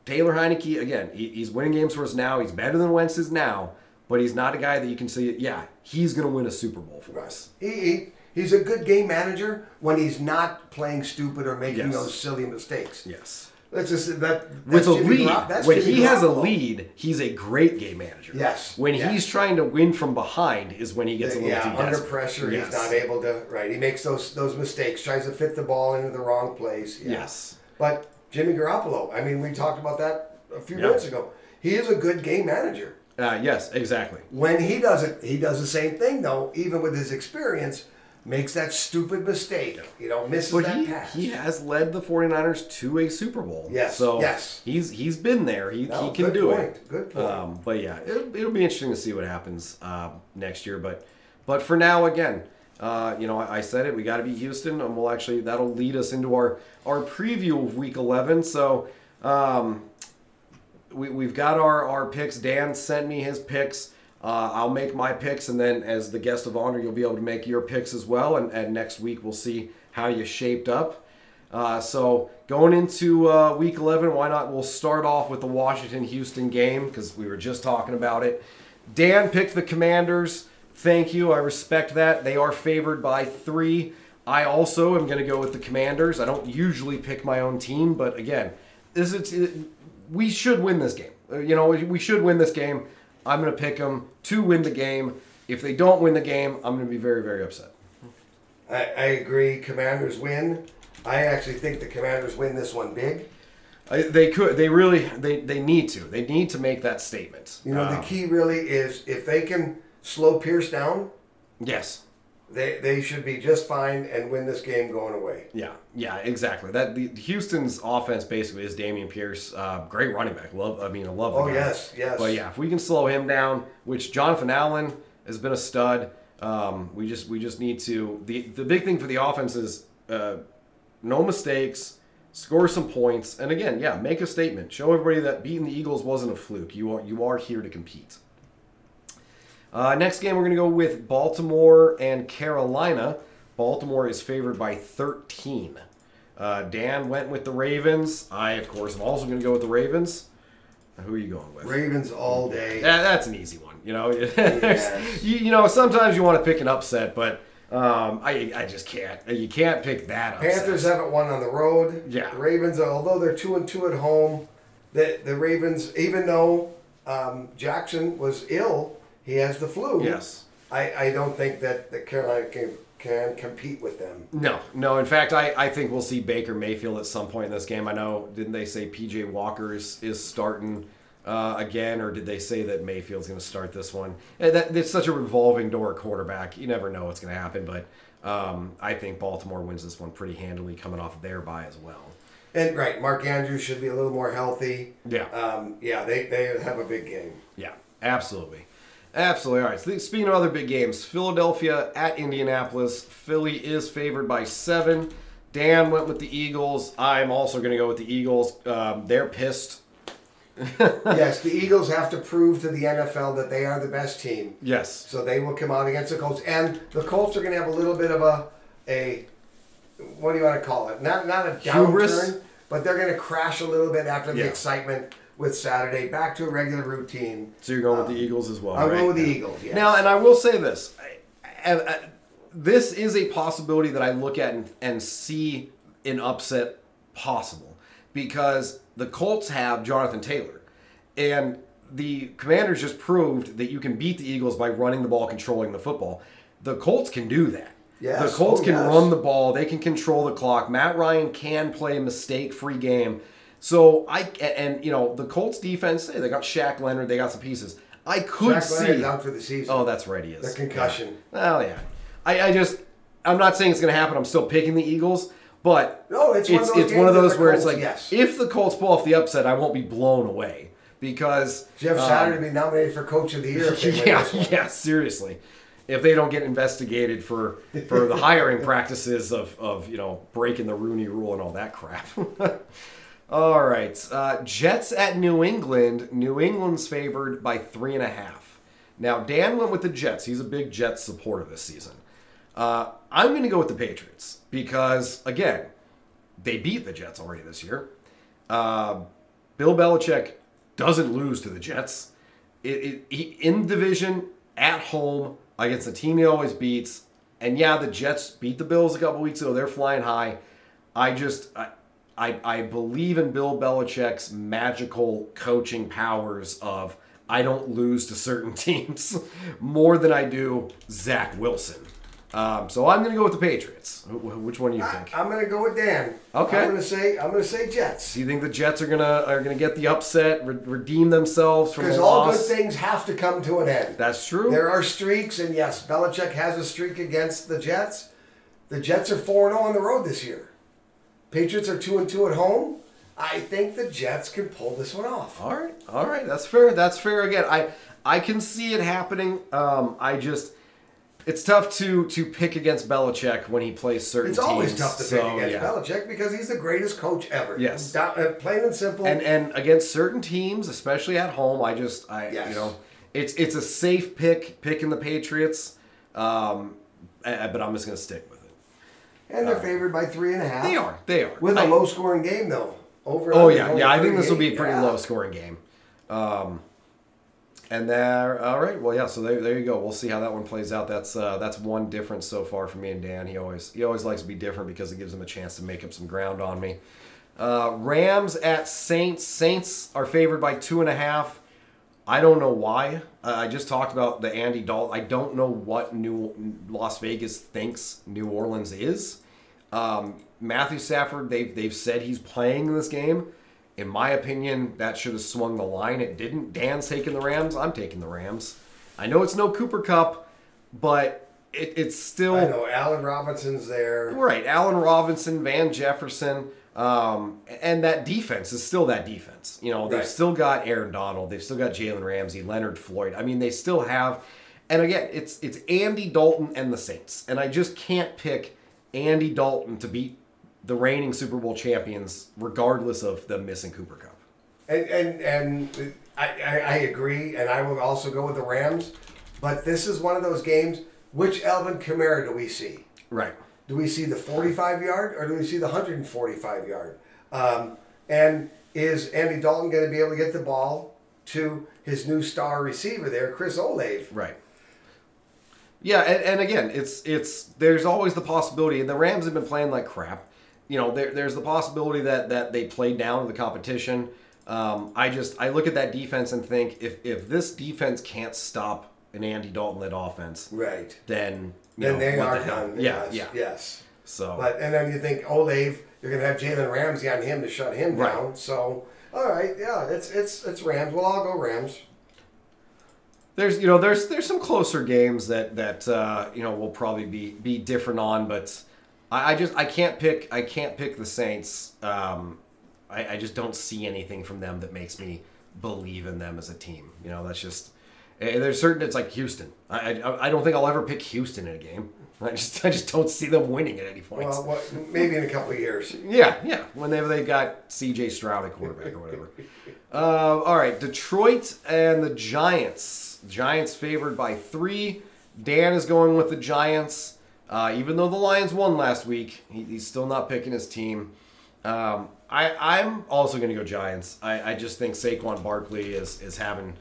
Taylor Heinicke, again, he, he's winning games for us now. He's better than Wentz is now, but he's not a guy that you can say, yeah, he's going to win a Super Bowl for us. He, he he's a good game manager when he's not playing stupid or making Yes. those silly mistakes. Yes. That's just that. With that's a Jimmy lead, when Jimmy he has a lead, he's a great game manager. Yes, When yes. he's trying to win from behind is when he gets a little yeah, under desperate. pressure, Yes. he's not able to. Right, he makes those those mistakes. Tries to fit the ball into the wrong place. Yeah. Yes. But Jimmy Garoppolo, I mean, we talked about that a few Yeah. minutes ago. He is a good game manager. Uh, yes, exactly. When he does it, he does the same thing though. Even with his experience, makes that stupid mistake. You know, misses But that he, pass. he has led the 49ers to a Super Bowl. Yes, So yes. he's he's been there. He, No, he can do point, it. good point. Um, but yeah, it, it'll be interesting to see what happens uh, next year. But but for now, again, uh, you know, I, I said it. We got to beat Houston, and we'll actually that'll lead us into our our preview of Week 11. So. Um, we, we've got our, our picks. Dan sent me his picks. Uh, I'll make my picks, and then as the guest of honor, you'll be able to make your picks as well. And, and next week, we'll see how you shaped up. Uh, so going into uh, week 11, why not? We'll start off with the Washington Houston game because we were just talking about it. Dan picked the Commanders. Thank you. I respect that. They are favored by three. I also am going to go with the Commanders. I don't usually pick my own team, but again, this is we should win this game. Uh, You know, we should win this game. I'm going to pick them to win the game. If they don't win the game, I'm going to be very, very upset. I, I agree. Commanders win. I actually think the Commanders win this one big. I, they could. They really. They they need to. They need to make that statement. You know, the Um, key really is if they can slow Pierce down, Yes. they they should be just fine and win this game going away. Yeah. Yeah. Exactly. That the Houston's offense basically is Dameon Pierce. Uh, great running back. Love. I mean, I love. The Oh, guy. yes, yes. But yeah, if we can slow him down, which Jonathan Allen has been a stud. Um, we just we just need to. the The big thing for the offense is uh, no mistakes. Score some points, and again, yeah, make a statement. Show everybody that beating the Eagles wasn't a fluke. You are you are here to compete. Uh, next game, we're going to go with Baltimore and Carolina. Baltimore is favored by 13. Uh, Dan went with the Ravens. I, of course, am also going to go with the Ravens. Who are you going with? Ravens all day. Yeah, that's an easy one. You know, [laughs] Yes. you, you know, sometimes you want to pick an upset, but um, I, I just can't. You can't pick that upset. Panthers haven't won on the road. Yeah. The Ravens, although they're two and two at home, the the Ravens, even though um, Jackson was ill, he has the flu. Yes. I, I don't think that, that Carolina can, can compete with them. No, no. In fact, I, I think we'll see Baker Mayfield at some point in this game. I know, didn't they say PJ Walker is, is starting uh, again, or did they say that Mayfield's going to start this one? And that, it's such a revolving door quarterback. You never know what's going to happen, but um, I think Baltimore wins this one pretty handily coming off their bye as well. And right, Mark Andrews should be a little more healthy. Yeah. Um, yeah, they, they have a big game. Yeah, absolutely. Absolutely. All right. So speaking of other big games, Philadelphia at Indianapolis. Philly is favored by seven. Dan went with the Eagles. I'm also going to go with the Eagles. Um, they're pissed. [laughs] yes, the Eagles have to prove to the NFL that they are the best team. Yes. So they will come out against the Colts, and the Colts are going to have a little bit of a a what do you want to call it? Not not a Hubris? downturn, but they're going to crash a little bit after the Yeah. excitement with Saturday. Back to a regular routine. So you're going with the um, Eagles as well, I'll right? go with the Eagles. Yes. Now, and I will say this: I, I- I- this is a possibility that I look at and, and see an upset possible because the Colts have Jonathan Taylor, and the Commanders just proved that you can beat the Eagles by running the ball, controlling the football. The Colts can do that. Yes. The Colts Oh, can yes. run the ball. They can control the clock. Matt Ryan can play a mistake-free game. So I and you know the Colts defense. Hey, they got Shaq Leonard. They got some pieces. I could Shaq see. Leonard's out for the season. Oh, that's right. He is. The concussion. Yeah. Well, yeah. I, I just, I'm not saying it's going to happen. I'm still picking the Eagles, but No, it's one of it's, those one of those where it's like, yes. if the Colts pull off the upset, I won't be blown away because Jeff um, Saturday be nominated for Coach of the Year. If they [laughs] win yeah, yeah, seriously. If they don't get investigated for for the hiring [laughs] practices of, of you know breaking the Rooney Rule and all that crap. [laughs] all right, uh, Jets at New England. New England's favored by three and a half. Now Dan went with the Jets. He's a big Jets supporter this season. Uh, I'm going to go with the Patriots because again, they beat the Jets already this year. Uh, Bill Belichick doesn't lose to the Jets. It, it, he, in division, at home, against the team he always beats. And yeah, the Jets beat the Bills a couple weeks ago. They're flying high. I just, I, I, I believe in Bill Belichick's magical coaching powers of I don't lose to certain [laughs] teams more than I do Zach Wilson. Um, so I'm going to go with the Patriots. Wh- wh- Which one do you think? I'm going to go with Dan. Okay. I'm going to say I'm going to say Jets. Do you think the Jets are gonna are gonna get the upset, re- redeem themselves from Because the all good things have to come to an end. That's true. There are streaks, and yes, Belichick has a streak against the Jets. The Jets are 4 0 on the road this year. Patriots are 2 and 2 at home. I think the Jets can pull this one off. all right, all right, that's fair. That's fair. Again, I I can see it happening. Um, I just it's tough to to pick against Belichick when he plays certain It's teams. always tough to so, pick against yeah. Belichick because he's the greatest coach ever. Yes. Down- uh, plain and simple. And and against certain teams, especially at home, I just I Yes. you know it's it's a safe pick picking the Patriots. Um, but I'm just gonna stick. And they're favored by three and a half. They are. They are. With a I- low scoring game, though. Over Oh under yeah, yeah. I think this will be a 38. pretty Yeah. low scoring game. Um, and there, all right. Well, yeah. So there, there you go. We'll see how that one plays out. That's uh, that's one difference so far for me and Dan. He always he always likes to be different because it gives him a chance to make up some ground on me. Uh, Rams at Saints. Saints are favored by two and a half. I don't know why. Uh, I just talked about the Andy Dalton. I don't know what New Las Vegas thinks New Orleans is. Um, Matthew Stafford, they've they've said he's playing in this game. In my opinion, that should have swung the line. It didn't. Dan's taking the Rams. I'm taking the Rams. I know it's no Cooper Kupp, but it, it's still I know. Allen Robinson's there. Right, Allen Robinson, Van Jefferson, um, and that defense is still that defense. You know, they've Right. still got Aaron Donald, they've still got Jalen Ramsey, Leonard Floyd. I mean, they still have. And again, it's it's Andy Dalton and the Saints, and I just can't pick Andy Dalton to beat the reigning Super Bowl champions, regardless of them missing Cooper Kupp. And and and I, I, I agree, and I will also go with the Rams. But this is one of those games. Which Alvin Kamara do we see? Right. Do we see the 45 yard or do we see the 145 yard? Um, and is Andy Dalton going to be able to get the ball to his new star receiver there, Chris Olave? Right. Yeah, and, and again, it's it's there's always the possibility, and the Rams have been playing like crap. You know, there, there's the possibility that that they play down to the competition. Um, I just I look at that defense and think if if this defense can't stop an Andy Dalton led offense, Right. then you Then know, they are the done. Yeah, yes, yeah. Yes. So But and then you think Olave, you're gonna have Jalen Ramsey on him to shut him Right. down. So all right, yeah, it's it's it's Rams. We'll all go Rams. There's you know there's there's some closer games that that uh, you know will probably be be different on, but I, I just I can't pick I can't pick the Saints. Um, I, I just don't see anything from them that makes me believe in them as a team. You know, that's just eh, there's certain it's like Houston. I, I I don't think I'll ever pick Houston in a game. I just I just don't see them winning at any point. Well, what, maybe in a couple of years. Yeah, yeah. Whenever they got C.J. Stroud at quarterback or whatever. [laughs] uh, all right, Detroit and the Giants. Giants favored by three. Dan is going with the Giants. Uh, even though the Lions won last week, he, he's still not picking his team. Um, I, I'm also going to go Giants. I, I just think Saquon Barkley is is having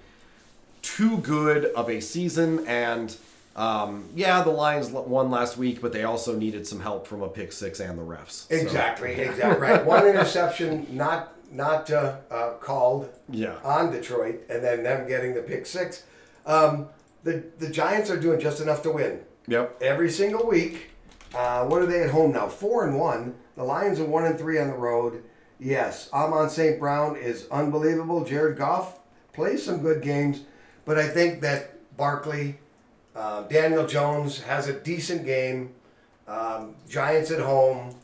too good of a season, and um, yeah, the Lions won last week, but they also needed some help from a pick six and the refs. So, Exactly, exactly right. [laughs] One interception, not not uh, uh, called Yeah. on Detroit, and then them getting the pick six. Um, the the Giants are doing just enough to win Yep. every single week. Uh, what are they at home now? Four and one. The Lions are one and three on the road. Yes, Amon St. Brown is unbelievable. Jared Goff plays some good games, but I think that Barkley, uh, Daniel Jones has a decent game. Um, Giants at home,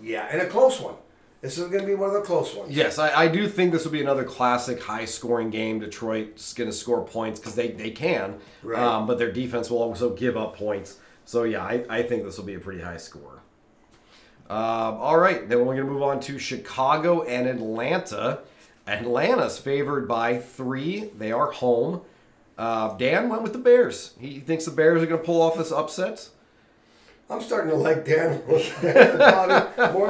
yeah, and a close one. This is going to be one of the close ones. Yes, I, I do think this will be another classic high scoring game. Detroit's going to score points because they, they can, Right. um, but their defense will also give up points. So, yeah, I, I think this will be a pretty high score. Um, all right, then we're going to move on to Chicago and Atlanta. Atlanta's favored by three. They are home. Uh, Dan went with the Bears. He thinks the Bears are going to pull off this upset. I'm starting to like Dan [laughs] more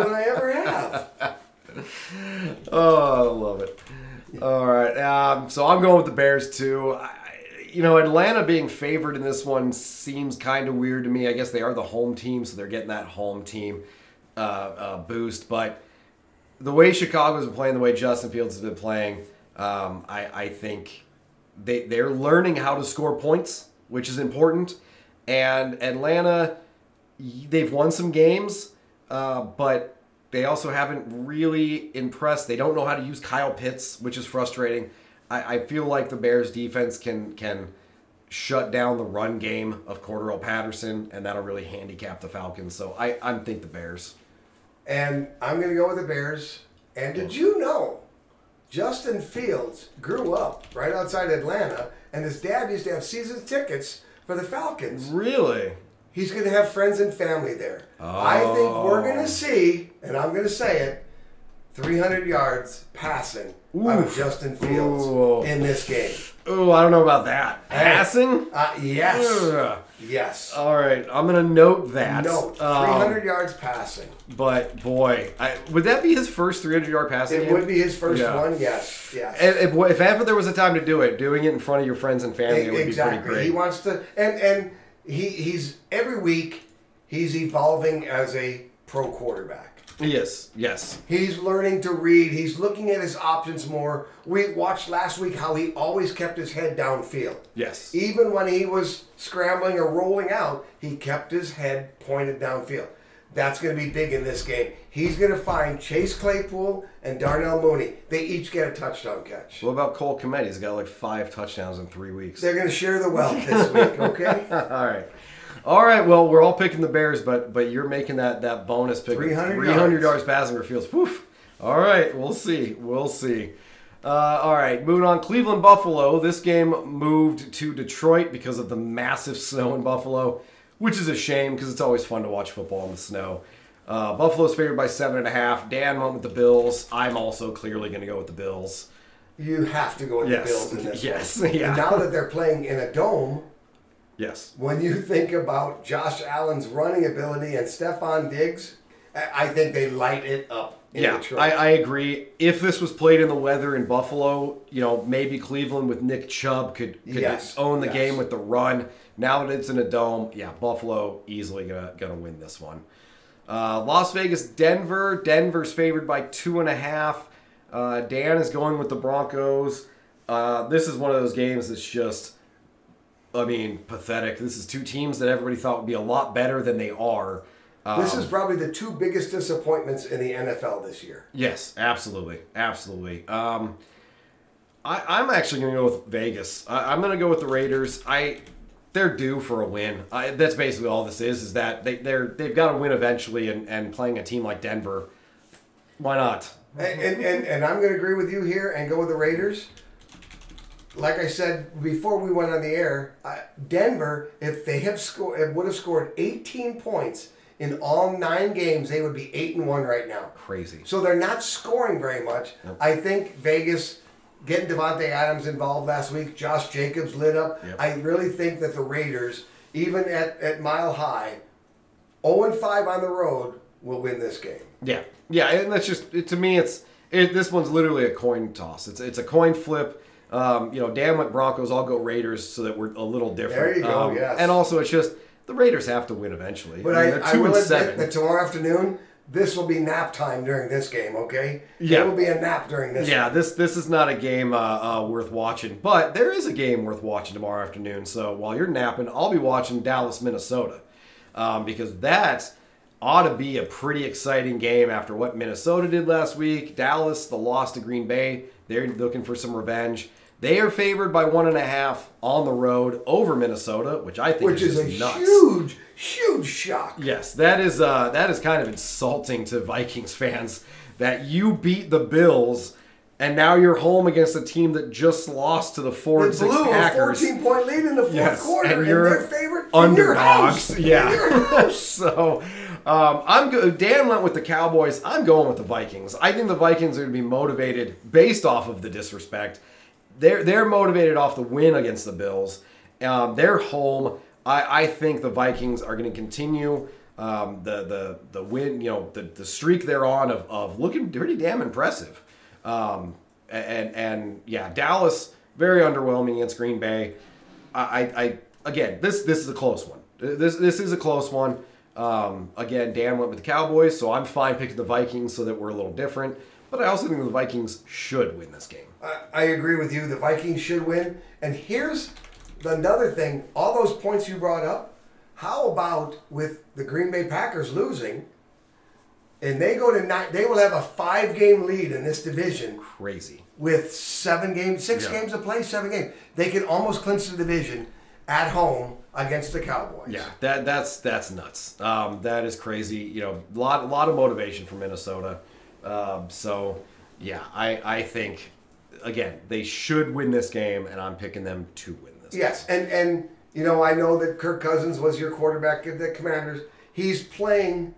than I ever have. [laughs] Oh, I love it. All right. Um, so I'm going with the Bears too. I, you know, Atlanta being favored in this one seems kind of weird to me. I guess they are the home team, so they're getting that home team uh, uh, boost. But the way Chicago's been playing, the way Justin Fields has been playing, um, I, I think they they're learning how to score points, which is important. And Atlanta, they've won some games, uh, but they also haven't really impressed. They don't know how to use Kyle Pitts, which is frustrating. I, I feel like the Bears defense can can shut down the run game of Cordero Patterson, and that'll really handicap the Falcons. So I, I think the Bears. And I'm going to go with the Bears. And did you know Justin Fields grew up right outside Atlanta, and his dad used to have season tickets for the Falcons? Really? He's going to have friends and family there. I think we're going Oh. to see, and I'm going to say it, 300 yards passing out of Justin Fields Ooh. in this game. Oh, I don't know about that. Passing? Uh, yes. Ugh. Yes. All right, I'm gonna note that. no, Um, 300 yards passing. but boy, I, would that be his first 300 yard passing? It game? would be his first Yeah. one. Yes. Yes. If, if, if ever there was a time to do it, doing it in front of your friends and family, it would exactly. be pretty great. He wants to, and and he he's every week he's evolving as a pro quarterback. yes, yes, He's learning to read. He's looking at his options more. We watched last week how he always kept his head downfield. yes. Even when he was scrambling or rolling out, he kept his head pointed downfield. That's going to be big in this game. He's going to find Chase Claypool and Darnell Mooney. They each get a touchdown catch. What about Cole Kmet? He's got like five touchdowns in three weeks. They're going to share the wealth this week, [laughs] okay? all right. All right, well, we're all picking the Bears, but but you're making that that bonus pick. 300 300 yards. yards passing for Fields. Woof. All right, we'll see. We'll see. Uh, all right, moving on. Cleveland Buffalo. This game moved to Detroit because of the massive [laughs] snow in Buffalo, which is a shame because it's always fun to watch football in the snow. Uh, Buffalo's favored by seven and a half. Dan went with the Bills. I'm also clearly going to go with the Bills. You have to go with Yes. the Bills in this [laughs] Yes, one. yeah. And now that they're playing in a dome, Yes. when you think about Josh Allen's running ability and Stefon Diggs, I think they light it up Yeah. I, I agree. If this was played in the weather in Buffalo, you know, maybe Cleveland with Nick Chubb could, could Yes, own the yes. game with the run. Now that it's in a dome, yeah, Buffalo easily gonna gonna win this one. Uh, Las Vegas, Denver. Denver's favored by two and a half. Uh, Dan is going with the Broncos. Uh, this is one of those games that's just I mean, pathetic. This is two teams that everybody thought would be a lot better than they are. This Um, is probably the two biggest disappointments in the NFL this year. Yes, absolutely, absolutely. Um, I, I'm actually going to go with Vegas. I, I'm going to go with the Raiders. I they're due for a win. I, that's basically all this is. Is that they they're they've got to win eventually, and, and playing a team like Denver, why not? And, and, and, and I'm going to agree with you here and go with the Raiders. Like I said before we went on the air, uh, Denver, if they have scored, would have scored 18 points in all nine games, they would be eight and one right now. Crazy. So they're not scoring very much. I think Vegas getting Davante Adams involved last week, Josh Jacobs lit up. Yep. I really think that the Raiders, even at, at Mile High, 0 and 5 on the road, will win this game. Yeah, yeah, and that's just it, to me. It's it, this one's literally a coin toss. It's it's a coin flip. Um, you know, Dan went Broncos. I'll go Raiders, so that we're a little different. There you go, Um, yes. And also, it's just the Raiders have to win eventually. But I I, mean, they're I, will admit that tomorrow afternoon, this will be nap time during this game, okay? Yeah. it will be a nap during this Yeah, one. this this is not a game uh, uh, worth watching, but there is a game worth watching tomorrow afternoon. So while you're napping, I'll be watching Dallas, Minnesota, um, because that ought to be a pretty exciting game after what Minnesota did last week. Dallas, the loss to Green Bay, they're looking for some revenge. They are favored by one and a half on the road over Minnesota, which I think Which is, is a nuts. huge, huge shock. Yes, that is uh, that is kind of insulting to Vikings fans that you beat the Bills and now you're home against a team that just lost to the four and six blew a 14 point lead in the fourth Yes, quarter, and and, you're favorite underdogs. Yeah. In your [laughs] house. so um, I'm go- Dan went with the Cowboys. I'm going with the Vikings. I think the Vikings are going to be motivated based off of the disrespect. They're they're motivated off the win against the Bills. Um, they're home. I, I think the Vikings are going to continue um, the the the win. You know the, the streak they're on of, of looking pretty damn impressive. Um, and and yeah, Dallas very underwhelming against Green Bay. I, I, I again, this this is a close one. This this is a close one. Um, again, Dan went with the Cowboys, so I'm fine picking the Vikings so that we're a little different. But I also think the Vikings should win this game. I, I agree with you. The Vikings should win. And here's another thing all those points you brought up, how about with the Green Bay Packers losing? And they go to nine, they will have a five game lead in this division Crazy. with seven games, six Yeah. games to play, seven games. They can almost clinch the division at home against the Cowboys. Yeah, that that's that's nuts. Um, that is crazy. You know, a lot lot of motivation for Minnesota. Um, so yeah, I I think again they should win this game, and I'm picking them to win this. Yes, and and you know I know that Kirk Cousins was your quarterback at the Commanders. He's playing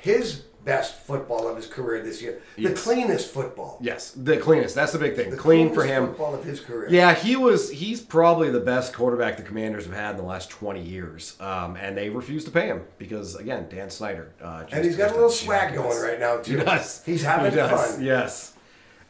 his best football of his career this year. The Yes. cleanest football. Yes, the cleanest. That's the big thing. The Clean for him. Football of his career. Yeah, he was. He's probably the best quarterback the Commanders have had in the last twenty years, um, and they refuse to pay him because again, Dan Snyder. Uh, just- and he's got a little swag going right now too. He does. He's having He does. fun. Yes,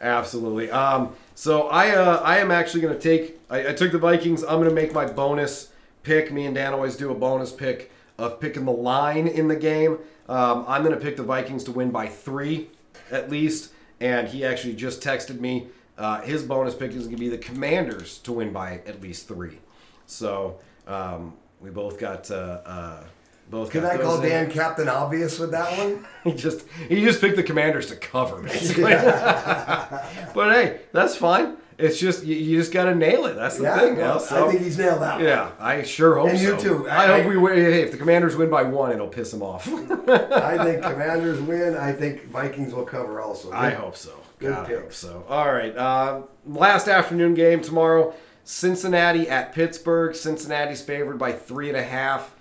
absolutely. Um, so I, uh, I am actually going to take. I, I took the Vikings. I'm going to make my bonus pick. Me and Dan always do a bonus pick of picking the line in the game. Um, I'm going to pick the Vikings to win by three, at least. And he actually just texted me. Uh, his bonus pick is going to be the Commanders to win by at least three. So um, we both got. Uh, uh, both Can got I call in. Dan Captain Obvious with that one? [laughs] He just he just picked the commanders to cover basically. [laughs] but hey, that's fine. It's just you, you just got to nail it. That's the yeah, thing. well, so- I think he's nailed that. one. yeah, I sure hope And so. you too. I, I- hope we win. Hey, if the commanders win by one, it'll piss him off. [laughs] I think [laughs] Commanders win. I think Vikings will cover also. I hope so. Good God, I hope so. All right. Uh, last afternoon game tomorrow. Cincinnati at Pittsburgh. Cincinnati's favored by three and a half.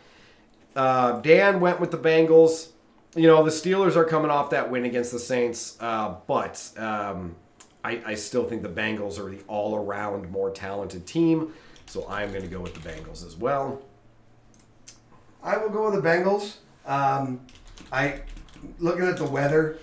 Uh, Dan went with the Bengals. You know the Steelers are coming off that win against the Saints, uh, but um, I, I still think the Bengals are the all-around more talented team. So I'm going to go with the Bengals as well. I will go with the Bengals. Um, I looking at the weather,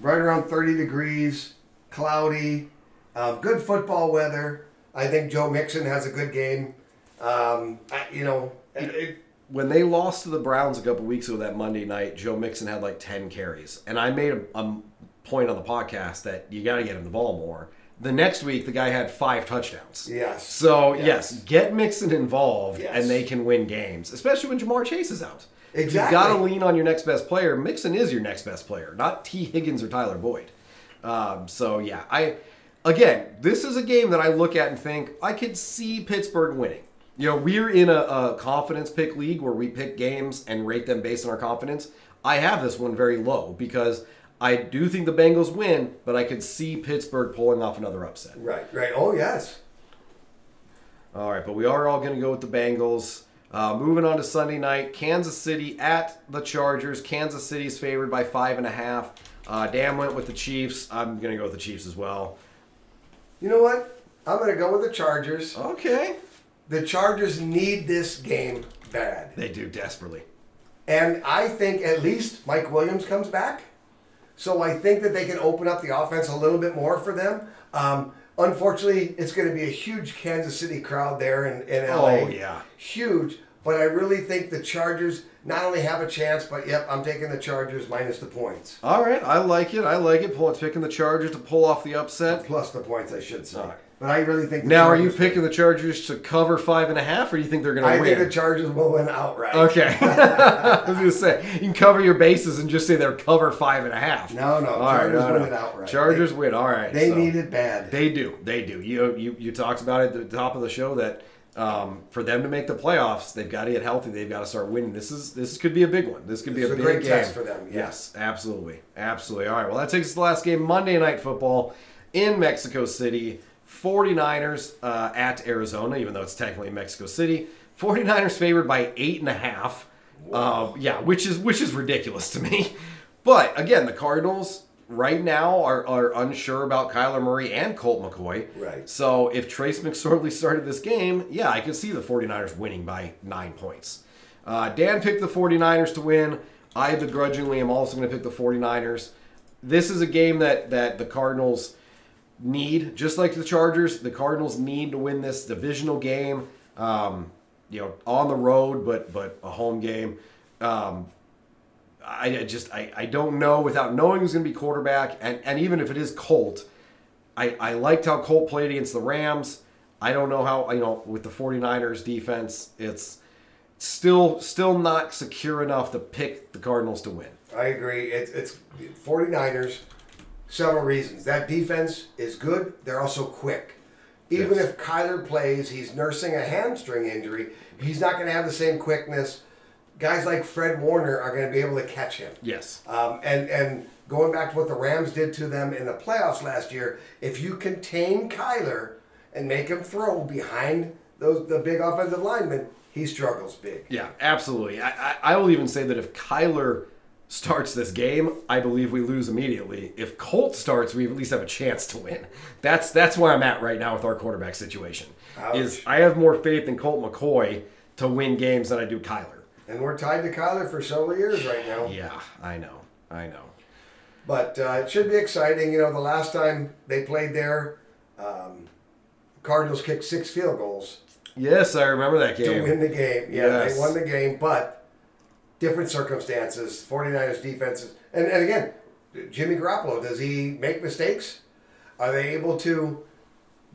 right around 30 degrees, cloudy, um, good football weather. I think Joe Mixon has a good game. Um, I, you know, it, it- when they lost to the Browns a couple weeks ago that Monday night, Joe Mixon had like 10 carries. And I made a, a point on the podcast that you got to get him the ball more. The next week, the guy had five touchdowns. Yes. So Yes. yes, get Mixon involved, Yes. and they can win games, especially when Ja'Marr Chase is out. Exactly. You got to lean on your next best player. Mixon is your next best player, not Tee Higgins or Tyler Boyd. Um, so yeah, I again, this is a game that I look at and think I could see Pittsburgh winning. You know, we're in a, a confidence pick league where we pick games and rate them based on our confidence. I have this one very low because I do think the Bengals win, but I could see Pittsburgh pulling off another upset. Right, right. Oh, yes. All right, but we are all going to go with the Bengals. Uh, moving on to Sunday night, Kansas City at the Chargers. Kansas City's favored by five and a half. Uh, Dan went with the Chiefs. I'm going to go with the Chiefs as well. You know what? I'm going to go with the Chargers. Okay. The Chargers need this game bad. They do desperately. And I think at least Mike Williams comes back. So I think that they can open up the offense a little bit more for them. Um, unfortunately, it's going to be a huge Kansas City crowd there in, in LA. Oh, yeah. Huge. But I really think the Chargers not only have a chance, but yep, I'm taking the Chargers minus the points. All right, I like it. I like it. Pull, picking the Chargers to pull off the upset. Plus the points, I should say. All right. But I really think Now, are you Chargers- picking the Chargers to cover five and a half, or do you think they're going to win? I think the Chargers will win outright. Okay. [laughs] [laughs] I was going to say, you can cover your bases and just say they're cover five and a half. No, no, All right, Chargers no, win no. outright. Chargers They- win. All right. They so- need it bad. They do. They do. You you you talked about it at the top of the show that um, for them to make the playoffs, they've got to get healthy. They've got to start winning. This is this could be a big one. This could be This a is a big great game test for them, yeah. Yes, absolutely, absolutely. All right. Well, that takes us to the last game, Monday Night Football in Mexico City. 49ers uh, at Arizona, even though it's technically Mexico City. 49ers favored by eight and a half. Uh, yeah, which is which is ridiculous to me. But again, the Cardinals right now are, are unsure about Kyler Murray and Colt McCoy. Right. So if Trace McSorley started this game, yeah, I could see the 49ers winning by nine points. Uh, Dan picked the 49ers to win. I begrudgingly am also going to pick the 49ers. This is a game that, that the Cardinals need, just like the Chargers, the Cardinals need to win this divisional game. Um, you know, on the road, but but a home game. Um, I I just I, I don't know without knowing who's going to be quarterback, and, and even if it is Colt, I, I liked how Colt played against the Rams. I don't know how you know with the 49ers defense, it's still still not secure enough to pick the Cardinals to win. I agree. It's, it's 49ers. Several reasons. That defense is good. They're also quick. Even Yes. if Kyler plays, he's nursing a hamstring injury. He's not going to have the same quickness. Guys like Fred Warner are going to be able to catch him. Yes. Um, and and going back to what the Rams did to them in the playoffs last year, if you contain Kyler and make him throw behind those the big offensive linemen, he struggles big. Yeah, absolutely. I, I, I will even say that if Kyler starts this game, I believe we lose immediately. If Colt starts, we at least have a chance to win. That's that's where I'm at right now with our quarterback situation. Ouch. Is I have more faith in Colt McCoy to win games than I do Kyler. And we're tied to Kyler for several years right now. Yeah, I know. I know. But uh, it should be exciting. You know, the last time they played there, um, Cardinals kicked six field goals Yes, I remember that game. to win the game. Yeah, Yes. they won the game, but different circumstances. 49ers defenses. And, and again, Jimmy Garoppolo, does he make mistakes? Are they able to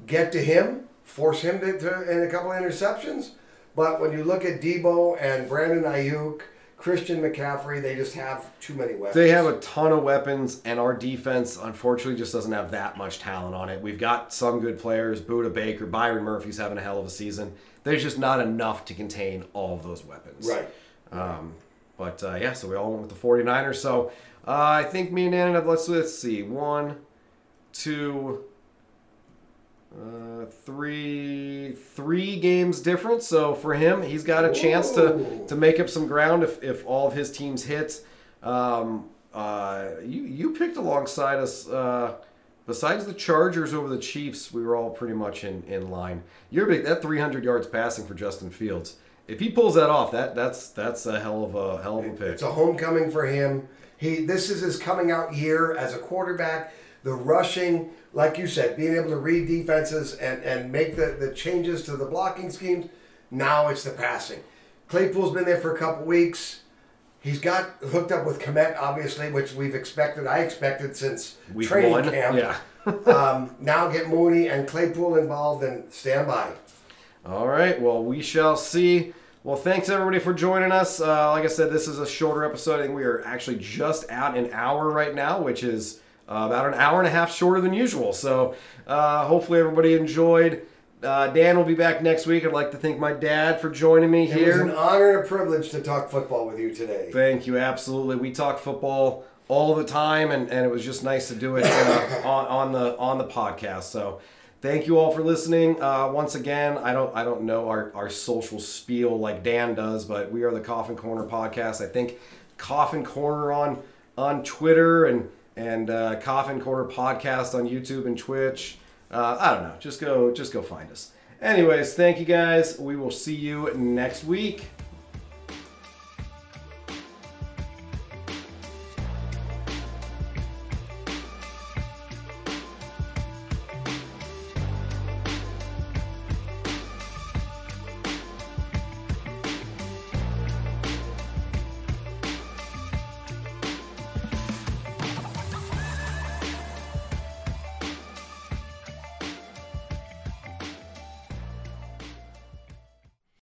get to him, force him to, to in a couple of interceptions? But when you look at Deebo and Brandon Aiyuk, Christian McCaffrey, they just have too many weapons. They have a ton of weapons, and our defense, unfortunately, just doesn't have that much talent on it. We've got some good players, Budda Baker, Byron Murphy's having a hell of a season. There's just not enough to contain all of those weapons. Right. Um, but uh, yeah, so we all went with the 49ers. So uh, I think me and Dan, let's, let's see. One, two, uh, three, three games difference. So for him, he's got a chance to, to make up some ground if, if all of his teams hit. Um, uh, you, you picked alongside us. Uh, besides the Chargers over the Chiefs, we were all pretty much in, in line. You're big. That 300 yards passing for Justin Fields. If he pulls that off, that that's that's a hell of a hell of a pick. It's a homecoming for him. He this is his coming out year as a quarterback. The rushing, like you said, being able to read defenses and, and make the, the changes to the blocking schemes. Now it's the passing. Claypool's been there for a couple weeks. He's got hooked up with Kmet, obviously, which we've expected. I expected since Week training one, camp. yeah. [laughs] um, now get Mooney and Claypool involved and stand by. All right. Well, we shall see. Well, thanks everybody for joining us. Uh, like I said, this is a shorter episode. I think we are actually just at an hour right now, which is uh, about an hour and a half shorter than usual. So uh, hopefully everybody enjoyed. Uh, Dan will be back next week. I'd like to thank my dad for joining me It was here. an honor and a privilege to talk football with you today. Thank you. Absolutely. We talk football all the time, and, and it was just nice to do it uh, [coughs] on, on the on the podcast. So, thank you all for listening. Uh, once again, I don't I don't know our, our social spiel like Dan does, but we are the Coffin Corner podcast. I think Coffin Corner on on Twitter and and uh, Coffin Corner podcast on YouTube and Twitch. Uh, I don't know. Just go just go find us. Anyways, thank you guys. We will see you next week.